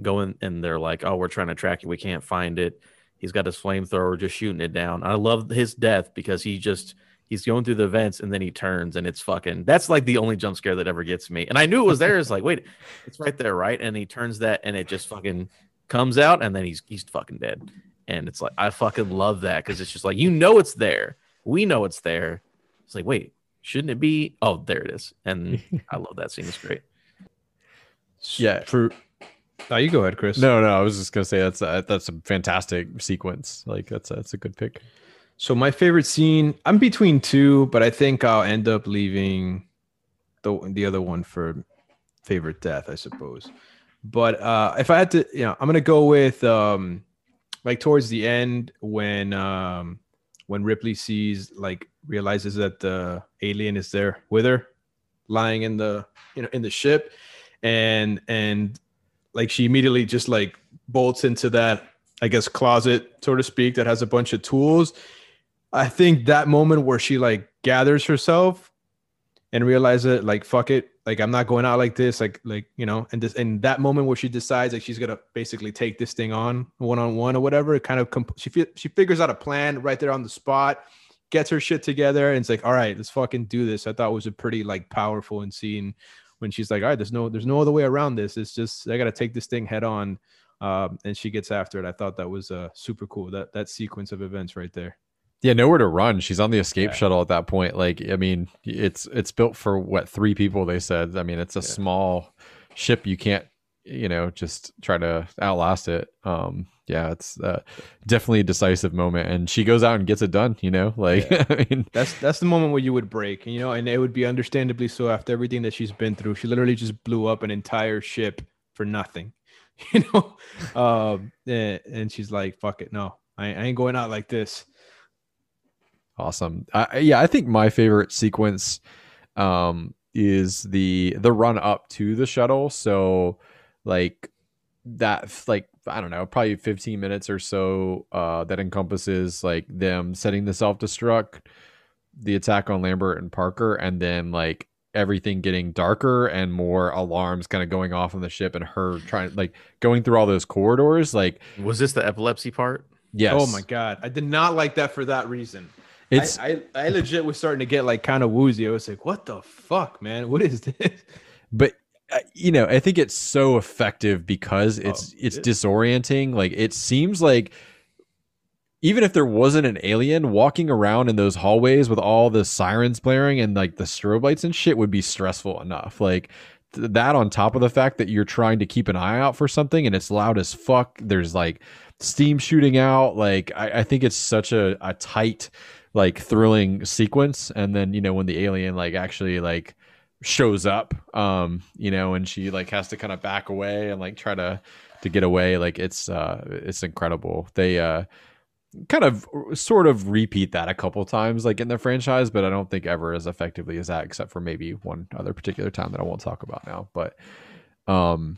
Speaker 3: going and they're like, "Oh, we're trying to track you. We can't find it." He's got his flamethrower, just shooting it down. I love his death because he just he's going through the vents and then he turns and it's fucking that's like the only jump scare that ever gets me. And I knew it was there. It's like, wait, it's right there, right? And he turns that and it just fucking comes out and then he's he's fucking dead. And it's like I fucking love that because it's just like you know it's there. We know it's there. It's like, wait, shouldn't it be? Oh, there it is. And I love that scene. It's great.
Speaker 1: Yeah.
Speaker 2: For now, you go ahead, Chris.
Speaker 1: no, no, I was just gonna say that's a, that's a fantastic sequence. Like that's a, that's a good pick.
Speaker 2: So my favorite scene, I'm between two, but I think I'll end up leaving the the other one for favorite death, I suppose. But uh if I had to, you know, I'm gonna go with um like towards the end when um when Ripley sees like realizes that the alien is there with her, lying in the you know in the ship, and and like she immediately just like bolts into that I guess closet so to speak that has a bunch of tools I think that moment where she like gathers herself and realizes like fuck it, like I'm not going out like this, like like you know, and this and that moment where she decides like she's gonna basically take this thing on one on one or whatever, it kind of comp- she she figures out a plan right there on the spot, gets her shit together, and it's like all right, let's fucking do this. I thought was a pretty like powerful and scene when she's like all right, there's no there's no other way around this. It's just I gotta take this thing head on. Um, and she gets after it. I thought that was uh, super cool. That that sequence of events right there.
Speaker 1: Yeah, nowhere to run. She's on the escape
Speaker 2: Yeah.
Speaker 1: shuttle at that point. Like, I mean, it's it's built for what three people? They said. I mean, it's a
Speaker 2: Yeah.
Speaker 1: small ship. You can't, you know, just try to outlast it. Um, yeah, it's uh, definitely a decisive moment, and she goes out and gets it done. You know, like, I mean,
Speaker 2: That's that's the moment where you would break, you know, and it would be understandably so after everything that she's been through. She literally just blew up an entire ship for nothing, you know. Um, and, and she's like, "Fuck it, no, I, I ain't going out like this."
Speaker 1: Awesome. I, yeah, I think my favorite sequence um, is the the run up to the shuttle. So, like that, like I don't know, probably 15 minutes or so. Uh, that encompasses like them setting the self destruct, the attack on Lambert and Parker, and then like everything getting darker and more alarms kind of going off on the ship, and her trying like going through all those corridors. Like,
Speaker 3: Was this the epilepsy part?
Speaker 1: yes,
Speaker 2: Oh my god, I did not like that for that reason.
Speaker 1: it's
Speaker 2: I, I I legit was starting to get like kind of woozy. I was like, "What the fuck, man? What is this?"
Speaker 1: but you know i think it's so effective because oh, it's
Speaker 2: Oh,
Speaker 1: it's
Speaker 2: it-
Speaker 1: disorienting. Like it seems like even if there wasn't an alien walking around in those hallways with all the sirens blaring and like the strobe lights and shit would be stressful enough. Like th- that on top of the fact that you're trying to keep an eye out for something and it's loud as fuck there's like steam shooting out. Like i, I think it's such a, a tight like thrilling sequence. And then you know when the alien like actually like shows up um you know and she like has to kind of back away and like try to to get away like it's uh it's incredible. They uh kind of sort of repeat that a couple times like in the franchise but i don't think ever as effectively as that except for maybe one other particular time that i won't talk about now but um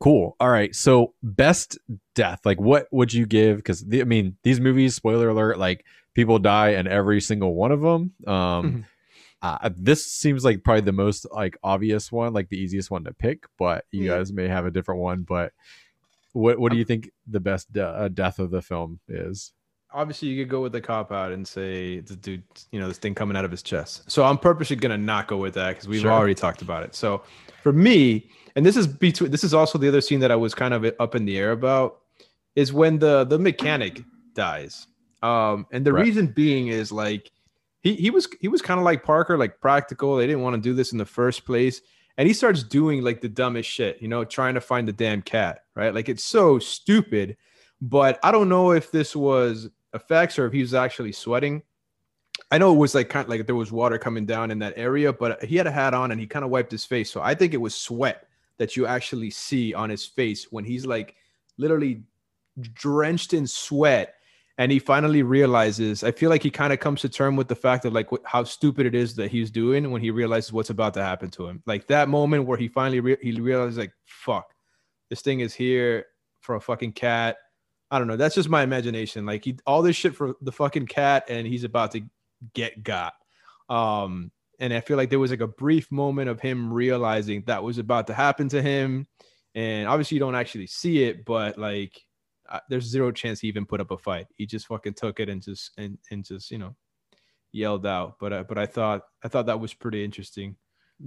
Speaker 1: cool. All right so best death like what would you give? Because i mean these movies spoiler alert like people die in every single one of them um uh, this seems like probably the most like obvious one, like the easiest one to pick. But you
Speaker 2: Yeah.
Speaker 1: guys may have a different one. But what what do you think the best de- uh, death of the film is?
Speaker 2: Obviously, you could go with the cop out and say the dude, you know, this thing coming out of his chest. So I'm purposely gonna not go with that because we've
Speaker 1: Sure.
Speaker 2: already talked about it. So for me, and this is between this is also the other scene that I was kind of up in the air about, is when the the mechanic dies. Um, and the
Speaker 1: Right.
Speaker 2: reason being is like he was he was kind of like Parker, like practical. They didn't want to do this in the first place. And he starts doing like the dumbest shit, you know, trying to find the damn cat, right? Like it's so stupid. But I don't know if this was effects or if he was actually sweating. I know it was like kind of like there was water coming down in that area, but he had a hat on and he kind of wiped his face. So I think it was sweat that you actually see on his face when he's like literally drenched in sweat and he finally realizes i feel like he kind of comes to term with the fact of like wh- how stupid it is that he's doing when he realizes what's about to happen to him. Like that moment where he finally re- he realizes like fuck this thing is here for a fucking cat. I don't know that's just my imagination. Like he all this shit for the fucking cat and he's about to get got. Um and i feel like there was like a brief moment of him realizing that was about to happen to him. And obviously you don't actually see it but like uh, there's zero chance he even put up a fight. He just fucking took it and just and and just you know yelled out. But uh, but I thought I thought that was pretty interesting.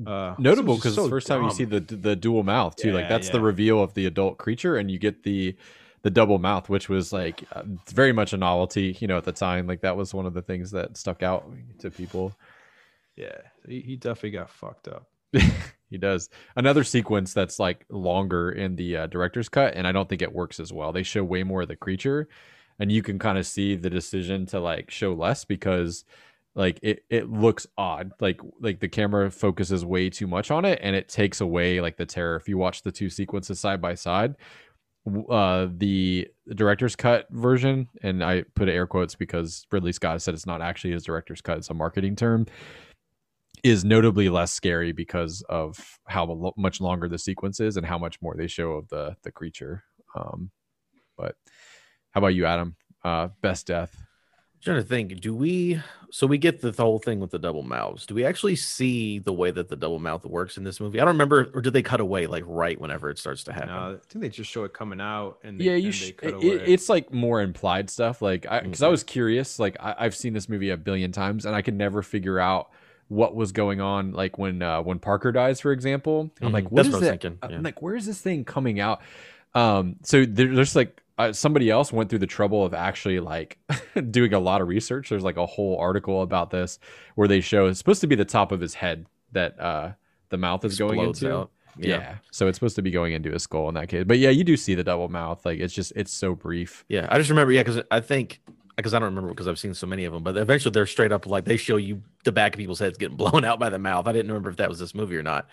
Speaker 2: Uh,
Speaker 1: Notable because
Speaker 2: so
Speaker 1: the first time you see the the dual mouth too, like
Speaker 2: Yeah,
Speaker 1: that's the reveal of the adult creature, and you get the the double mouth, which was like uh, very much a novelty, you know, at the time. Like that was one of the things that stuck out to people.
Speaker 2: yeah, he, he definitely got fucked up.
Speaker 1: he does. Another sequence that's like longer in the uh, director's cut and i don't think it works as well. They show way more of the creature and you can kind of see the decision to like show less because like it, it looks odd. Like like the camera focuses way too much on it and it takes away like the terror. If you watch the two sequences side by side uh the director's cut version and i put air quotes because ridley scott said it's not actually his director's cut it's a marketing term is notably less scary because of how lo- much longer the sequence is and how much more they show of the the creature. Um, but how about you, Adam? Uh, best death.
Speaker 3: I'm trying to think, do we? So we get the whole thing with the double mouths. Do we actually see the way that the double mouth works in this movie? I don't remember, or did they cut away like right whenever it starts to happen?
Speaker 2: No, I think they just show it coming out and they,
Speaker 1: yeah, you.
Speaker 2: and
Speaker 1: Sh-
Speaker 2: they cut
Speaker 1: it,
Speaker 2: away.
Speaker 1: it's like more implied stuff. Like, because I
Speaker 3: Mhm.
Speaker 1: was curious. Like, I, I've seen this movie a billion times, and I could never figure out what was going on. Like when uh, when Parker dies, for example. I'm
Speaker 3: Mhm.
Speaker 1: like,
Speaker 3: That's
Speaker 1: what is
Speaker 3: what
Speaker 1: that?
Speaker 3: thinking,
Speaker 1: I'm like, where is this thing coming out? Um, so there, there's like uh, somebody else went through the trouble of actually like doing a lot of research. There's like a whole article about this where they show it's supposed to be the top of his head that uh the mouth is going into.
Speaker 3: out.
Speaker 1: Yeah. So it's supposed to be going into his skull in that case. But yeah, you do see the double mouth. Like it's just it's so brief.
Speaker 3: Yeah, I just remember, yeah, because I think because I don't remember because I've seen so many of them, but eventually they're straight up like they show you the back of people's heads getting blown out by the mouth. I didn't remember if that was this movie or not.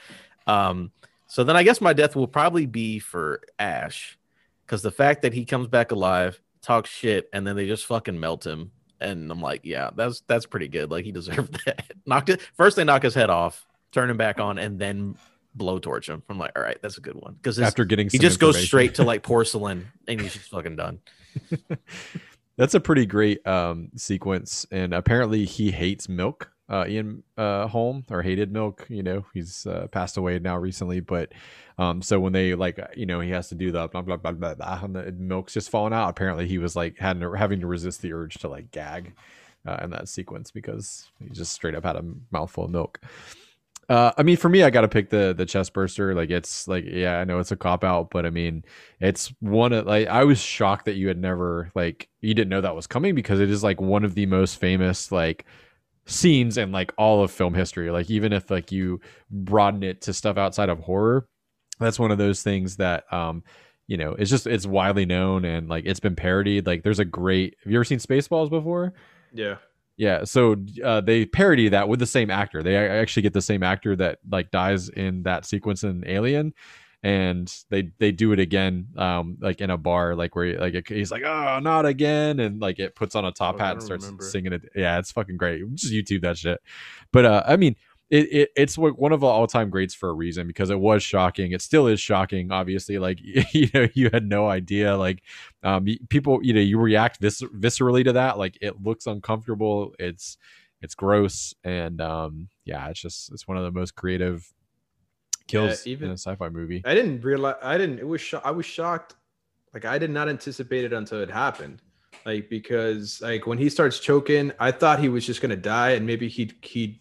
Speaker 3: Um, so then I guess my death will probably be for Ash, because the fact that he comes back alive, talks shit, and then they just fucking melt him, and I'm like, yeah, that's that's pretty good. Like he deserved that. Knocked it first. They knock his head off, turn him back on, and then blowtorch him. I'm like, all right, that's a good one because
Speaker 1: After getting
Speaker 3: he just goes straight to like porcelain, and he's just fucking done.
Speaker 1: That's a pretty great um, sequence, and apparently he hates milk. Uh, Ian uh, Holm or hated milk. You know, he's uh, passed away now recently, but um, so when they like, you know, he has to do the blah blah blah blah, blah and the milk's just falling out. Apparently, he was like had having to resist the urge to like gag uh, in that sequence because he just straight up had a mouthful of milk. Uh, I mean, for me, I got to pick the the chest burster. Like, it's like, yeah, I know it's a cop out, but I mean, it's one of like I was shocked that you had never like you didn't know that was coming because it is like one of the most famous like scenes in like all of film history. Like, even if like you broaden it to stuff outside of horror, that's one of those things that um you know it's just it's widely known and like it's been parodied. Like, there's a great. Have you ever seen Spaceballs before?
Speaker 2: yeah.
Speaker 1: Yeah, so uh, they parody that with the same actor. They actually get the same actor that like dies in that sequence in Alien, and they they do it again, um, like in a bar, like where he, like it, he's like, oh, not again, and like it puts on a top hat and starts
Speaker 2: remember.
Speaker 1: singing it. Yeah, it's fucking great. Just YouTube that shit. But uh, I mean, it, it it's like one of the all time greats for a reason because it was shocking. It still is shocking. Obviously, like you know, you had no idea. Like um, people, you know, you react vis- viscerally to that. Like it looks uncomfortable. It's it's gross, and um, yeah, it's just it's one of the most creative kills
Speaker 2: even-
Speaker 1: in a sci-fi movie.
Speaker 2: I didn't realize. I didn't. It was. Sho- I was shocked. Like I did not anticipate it until it happened. Like because like when he starts choking, I thought he was just gonna die and maybe he'd he'd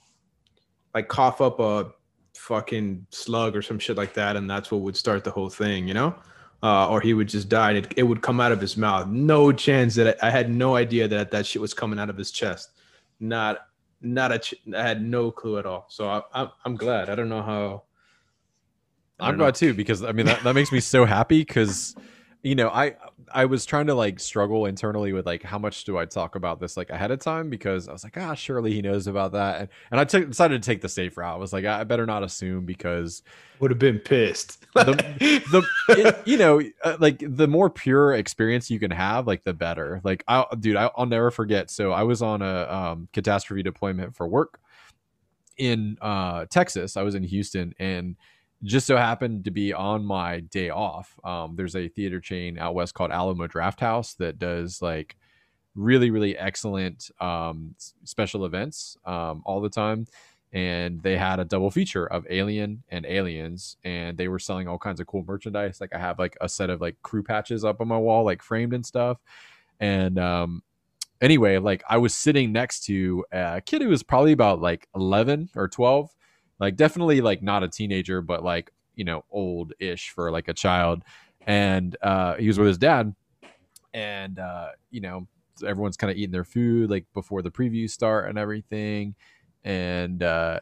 Speaker 2: like cough up a fucking slug or some shit like that, and that's what would start the whole thing, you know. Uh, or he would just die and it, it would come out of his mouth. No chance that I, I had no idea that that shit was coming out of his chest. Not, not a. Ch- I had no clue at all. So I, I'm, I'm glad. I don't know how. I
Speaker 1: I'm glad too because I mean that, that makes me so happy because you know, I I was trying to like struggle internally with like how much do I talk about this like ahead of time because I was like, ah, surely he knows about that, and and I took decided to take the safe route. I was like, I better not assume because
Speaker 2: would have been pissed.
Speaker 1: the the it, you know uh, like the more pure experience you can have, like the better. Like I, dude, I, will never forget. So I was on a um, catastrophe deployment for work in uh, Texas. I was in Houston and just so happened to be on my day off. Um, there's a theater chain out west called Alamo Drafthouse that does like really, really excellent um, special events um, all the time. And they had a double feature of Alien and Aliens, and they were selling all kinds of cool merchandise. Like I have like a set of like crew patches up on my wall, like framed and stuff. And um, anyway, like I was sitting next to a kid who was probably about like 11 or 12 like definitely like not a teenager, but like you know old ish for like a child. And uh, he was with his dad, and uh, you know everyone's kind of eating their food like before the previews start and everything, and uh,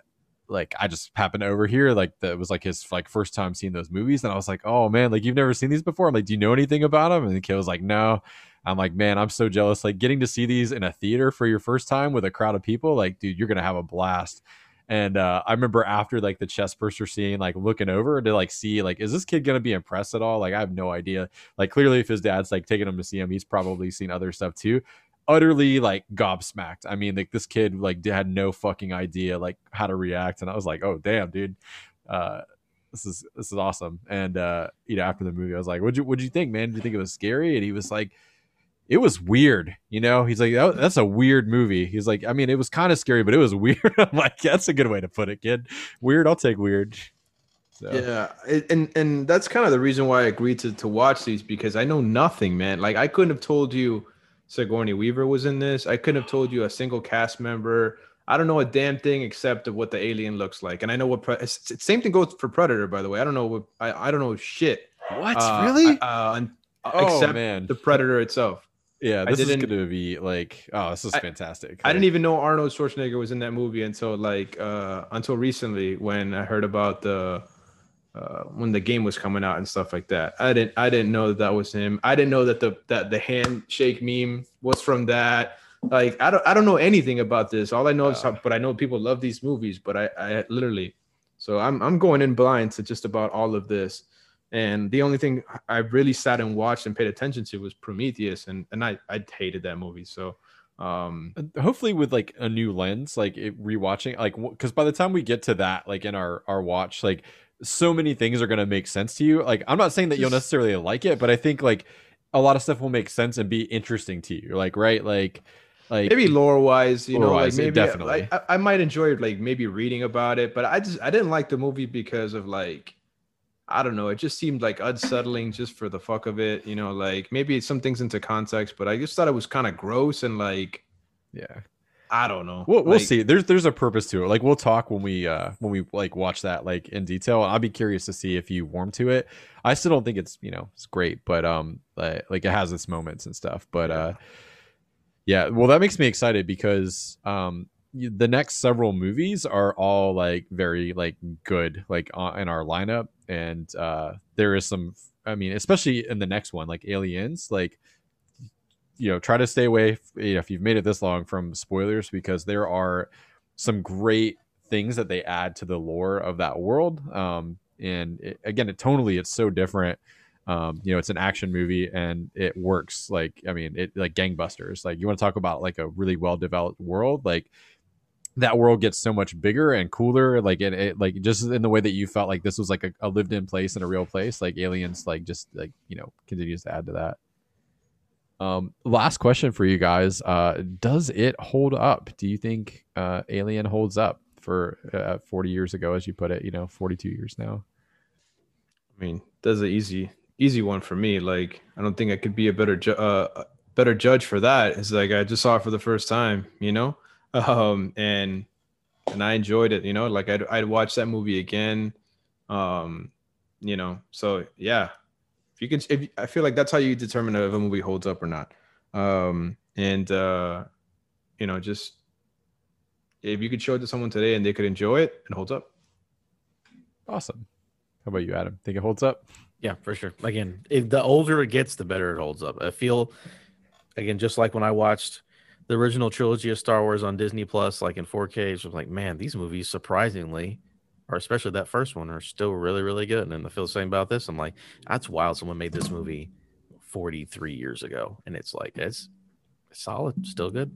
Speaker 1: like I just happened to overhear like that was like his like first time seeing those movies, and I was like, oh man, like you've never seen these before. I'm like, do you know anything about them? And the kid was like, no. I'm like, man, I'm so jealous. Like getting to see these in a theater for your first time with a crowd of people, like, dude, you're gonna have a blast. And uh, I remember after like the chest burster scene, like looking over to like see like, is this kid gonna be impressed at all? Like I have no idea. Like clearly, if his dad's like taking him to see him, he's probably seen other stuff too. Utterly like gobsmacked. I mean, like this kid like had no fucking idea like how to react, and I was like, oh damn, dude. Uh, this is this is awesome. And uh, you know, after the movie, I was like, "What'd you what'd you think, man? Did you think it was scary?" And he was like, it was weird. You know, he's like, oh, that's a weird movie. He's like, I mean, it was kind of scary, but it was weird. I'm like, that's a good way to put it, kid. Weird, I'll take weird.
Speaker 2: So. Yeah, and and that's kind of the reason why I agreed to to watch these because I know nothing, man. Like I couldn't have told you Sigourney Weaver was in this. I couldn't have told you a single cast member. I don't know a damn thing except of what the alien looks like, and I know what. Pre- same thing goes for Predator, by the way. I don't know what I, I don't know shit.
Speaker 1: What uh, really?
Speaker 2: Uh, oh, except man. the Predator itself.
Speaker 1: Yeah, this is going to be like, oh, this is fantastic.
Speaker 2: I, I, didn't even know Arnold Schwarzenegger was in that movie until like uh until recently when I heard about the uh when the game was coming out and stuff like that. I didn't I didn't know that that was him. I didn't know that the that the handshake meme was from that. Like I don't I don't know anything about this. All I know is how, but I know people love these movies, but I I literally so I'm I'm going in blind to just about all of this. And the only thing I really sat and watched and paid attention to was Prometheus, and and I I hated that movie. So um
Speaker 1: hopefully with like a new lens, like it, rewatching, like because by the time we get to that, like in our our watch, like so many things are gonna make sense to you. Like I'm not saying that you'll necessarily like it, but I think like a lot of stuff will make sense and be interesting to you. Like right, like. Like,
Speaker 2: maybe lore wise, you know, like maybe definitely. I, I might enjoy like maybe reading about it, but I just I didn't like the movie because of like I don't know. It just seemed like unsettling just for the fuck of it. You know, like maybe some things into context, but I just thought it was kind of gross and like,
Speaker 1: yeah,
Speaker 2: I don't know.
Speaker 1: We'll, we'll see. There's there's a purpose to it. Like we'll talk when we uh when we like watch that like in detail. I'll be curious to see if you warm to it. I still don't think it's you know it's great, but um like, like it has its moments and stuff. But yeah. uh yeah, well that makes me excited because um the next several movies are all like very like good like uh, in our lineup and uh there is some i mean especially in the next one like aliens like you know try to stay away you know, if you've made it this long from spoilers because there are some great things that they add to the lore of that world um and it, again it tonally it's so different um you know it's an action movie and it works like i mean it like gangbusters like you want to talk about like a really well developed world like that world gets so much bigger and cooler like it, it, like just in the way that you felt like this was like a, a, lived in place and a real place like aliens like just like you know continues to add to that. Um last question for you guys uh does it hold up? Do you think uh alien holds up for uh, 40 years ago as you put it you know 42 years now?
Speaker 2: I mean that's an easy easy one for me. Like i don't think i could be a better ju- uh better judge for that. It's like i just saw it for the first time you know um, and and I enjoyed it. You know, like I'd I'd watch that movie again. Um, you know, so yeah, if you can, if I feel like that's how you determine if a movie holds up or not. Um, and uh, you know, just if you could show it to someone today and they could enjoy it, it holds up.
Speaker 1: Awesome. How about you, Adam? Think it holds up?
Speaker 3: Yeah, for sure. Again, if the older it gets, the better it holds up. I feel, again, just like when I watched the original trilogy of Star Wars on Disney Plus, like in 4K, it's like, man, these movies surprisingly, or especially that first one, are still really, really good. And then I feel the same about this. I'm like, that's wild. Someone made this movie 43 years ago, and it's like it's solid, still good.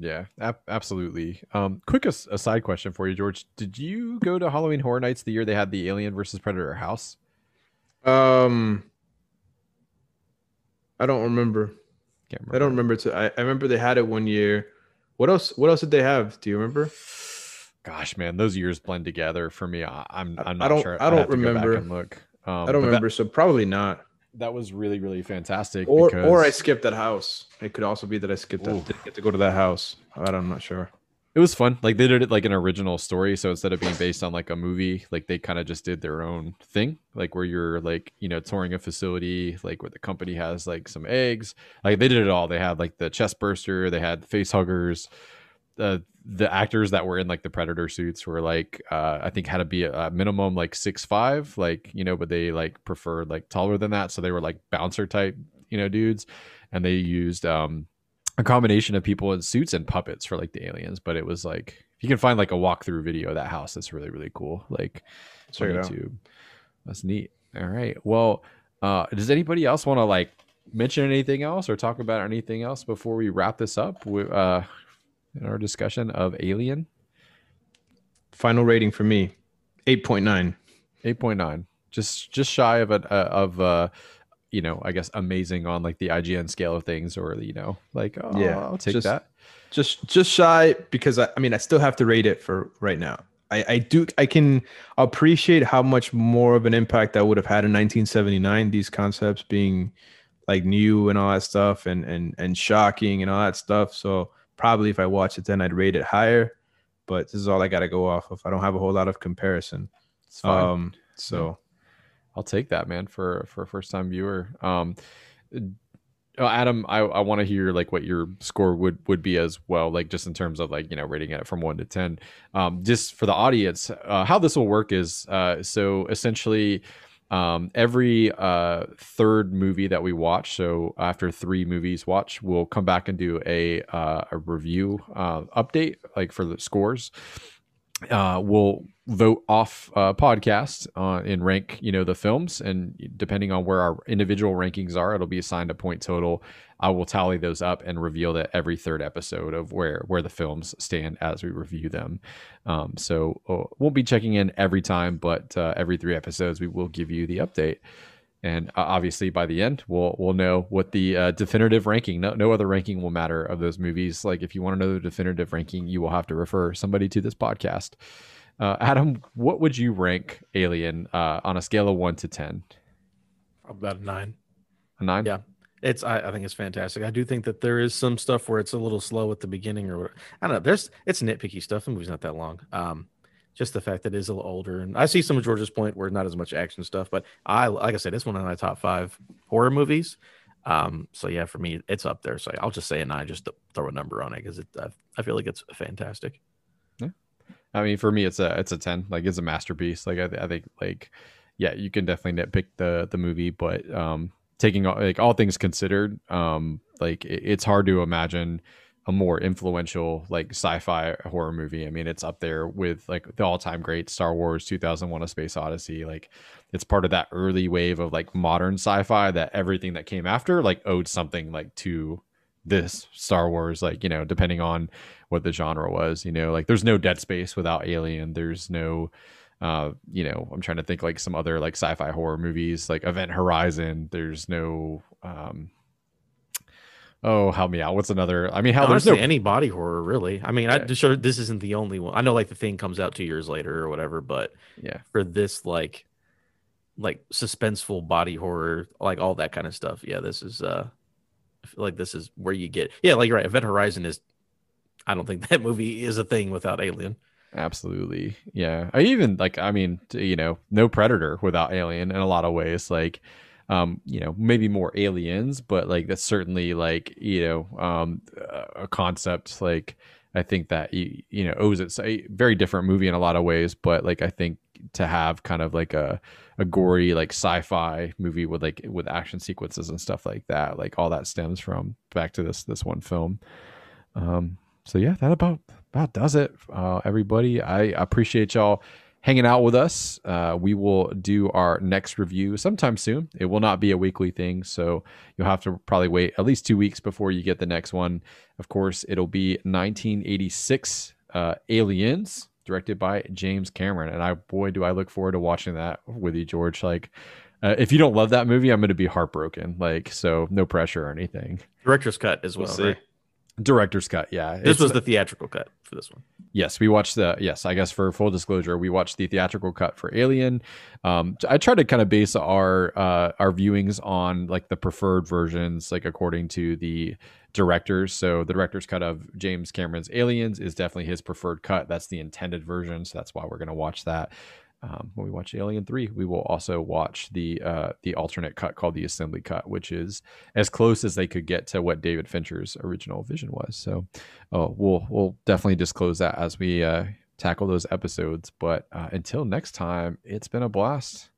Speaker 1: Yeah, ab- absolutely. Um, quick as- a side question for you, George. Did you go to Halloween Horror Nights the year they had the Alien versus Predator house?
Speaker 2: Um, I don't remember.
Speaker 1: Can't
Speaker 2: I don't remember. To, I, I remember they had it one year. What else? What else did they have? Do you remember?
Speaker 1: Gosh, man, those years blend together for me. I, I'm I'm
Speaker 2: I
Speaker 1: not
Speaker 2: don't-
Speaker 1: sure.
Speaker 2: I don't
Speaker 1: have to go back
Speaker 2: remember.
Speaker 1: look. Um,
Speaker 2: I don't
Speaker 1: that-
Speaker 2: remember. so probably not.
Speaker 1: That, was really really fantastic.
Speaker 2: Or
Speaker 1: because
Speaker 2: or I skipped that house. It could also be that I skipped that. Didn't get to go to that house. I- I'm not sure.
Speaker 1: It was fun. Like they did it like an original story, so instead of being based on like a movie, like they kind of just did their own thing. Like where you're like you know touring a facility, like where the company has like some eggs. Like they did it all. They had like the chest burster, they had face huggers. The the actors that were in like the predator suits were like uh I think had to be a, a minimum like six five, like you know, but they like preferred like taller than that, so they were like bouncer type, you know, dudes, and they used um a combination of people in suits and puppets for like the aliens, but it was like if you can find like a walkthrough video of that house, that's really really cool. Like
Speaker 2: Check
Speaker 1: on. YouTube. That's neat. All right. Well, uh, does anybody else want to like mention anything else or talk about anything else before we wrap this up with uh in our discussion of Alien
Speaker 2: Final rating for me, eight point nine.
Speaker 1: 8.9 just just shy of a uh, of uh you know i guess amazing on like the ign scale of things or you know like oh,
Speaker 2: Yeah,
Speaker 1: i'll take
Speaker 2: just-
Speaker 1: that
Speaker 2: Just just shy because I, I mean I still have to rate it for right now. I, I do I can appreciate how much more of an impact that would have had in 1979. These concepts being like new and all that stuff and and and shocking and all that stuff. So probably if I watch it then I'd rate it higher. But this is all I got to go off of. I don't have a whole lot of comparison. Um, so
Speaker 1: I'll take that, man, for for a first time viewer. Um, uh, Adam, I, I want to hear like what your score would would be as well, like just in terms of like you know rating it from one to ten. Um, just for the audience, uh, how this will work is uh, so essentially. Um, every uh, third movie that we watch, so after three movies watch, we'll come back and do a uh, a review uh, update, like for the scores we'll vote off uh, podcast uh, and rank you know the films. And depending on where our individual rankings are it'll be assigned a point total. I will tally those up and reveal that every third episode of where where the films stand as we review them. Um, so uh, we'll be checking in every time but uh, every three episodes we will give you the update. And uh, obviously by the end we'll we'll know what the uh, definitive ranking no, no other ranking will matter of those movies. Like if you want to know the definitive ranking you will have to refer somebody to this podcast uh, adam what would you rank alien uh, on a scale of 1 to 10
Speaker 3: About a nine.
Speaker 1: a 9
Speaker 3: Yeah. It's I, I think it's fantastic. I do think that there is some stuff where it's a little slow at the beginning or whatever. I don't know. There's it's nitpicky stuff. The movie's not that long. Um, just the fact that it is a little older, and I see some of George's point where not as much action stuff. But I like I said, it's one of my top five horror movies. Um, so yeah, for me, it's up there. So I'll just say a nine, just to throw a number on it because it I, I feel like it's fantastic.
Speaker 1: I mean, for me, it's a it's a ten. Like it's a masterpiece. Like I, I think like yeah, you can definitely nitpick the the movie, but um, taking all, like all things considered, um, like it, it's hard to imagine a more influential like sci-fi horror movie. I mean, it's up there with like the all-time great Star Wars 2001: A Space Odyssey. Like it's part of that early wave of like modern sci-fi that everything that came after like owed something like to this Star Wars, like, you know, depending on what the genre was, you know, like there's no Dead Space without Alien. There's no, uh, you know, I'm trying to think like some other like sci-fi horror movies, like Event Horizon. There's no, um, oh, help me out. What's another? I mean, how
Speaker 3: Honestly,
Speaker 1: there's no,
Speaker 3: any body horror really. I mean, I
Speaker 1: Yeah.
Speaker 3: just sure this isn't the only one. I know like the thing comes out two years later or whatever, but
Speaker 1: yeah,
Speaker 3: for this like like suspenseful body horror, like all that kind of stuff. Yeah, this is uh like this is where you get yeah, like you're right. Event Horizon is I don't think that movie is a thing without Alien.
Speaker 1: absolutely. Yeah. I even like, I mean, you know, no Predator without Alien in a lot of ways. Like, um, you know, maybe more aliens, but like that's certainly like, you know, um, a concept like I think that you, you know owes it a very different movie in a lot of ways, but like I think to have kind of like a a gory like sci-fi movie with like with action sequences and stuff like that. Like all that stems from back to this this one film. Um, so yeah, that about about does it. Uh, everybody, I appreciate y'all hanging out with us. Uh, we will do our next review sometime soon. It will not be a weekly thing, so you'll have to probably wait at least two weeks before you get the next one. Of course, it'll be 1986 uh, Aliens, directed by James Cameron, and I boy do I look forward to watching that with you, George. Like. Uh, if you don't love that movie, I'm going to be heartbroken. Like, so no pressure or anything.
Speaker 3: Director's cut as well.
Speaker 2: We'll see.
Speaker 3: right?
Speaker 1: Director's cut, yeah.
Speaker 3: This
Speaker 1: It's-
Speaker 3: was the theatrical cut for this one.
Speaker 1: Yes, we watched the yes, I guess for full disclosure, we watched the theatrical cut for Alien. Um, I try to kind of base our uh, our viewings on like the preferred versions, like according to the directors. So the director's cut of James Cameron's Aliens is definitely his preferred cut. That's the intended version, so that's why we're gonna watch that. Um, when we watch Alien Three, we will also watch the uh, the alternate cut called the Assembly Cut, which is as close as they could get to what David Fincher's original vision was. So oh, we'll we'll definitely disclose that as we uh, tackle those episodes. But uh, until next time, it's been a blast.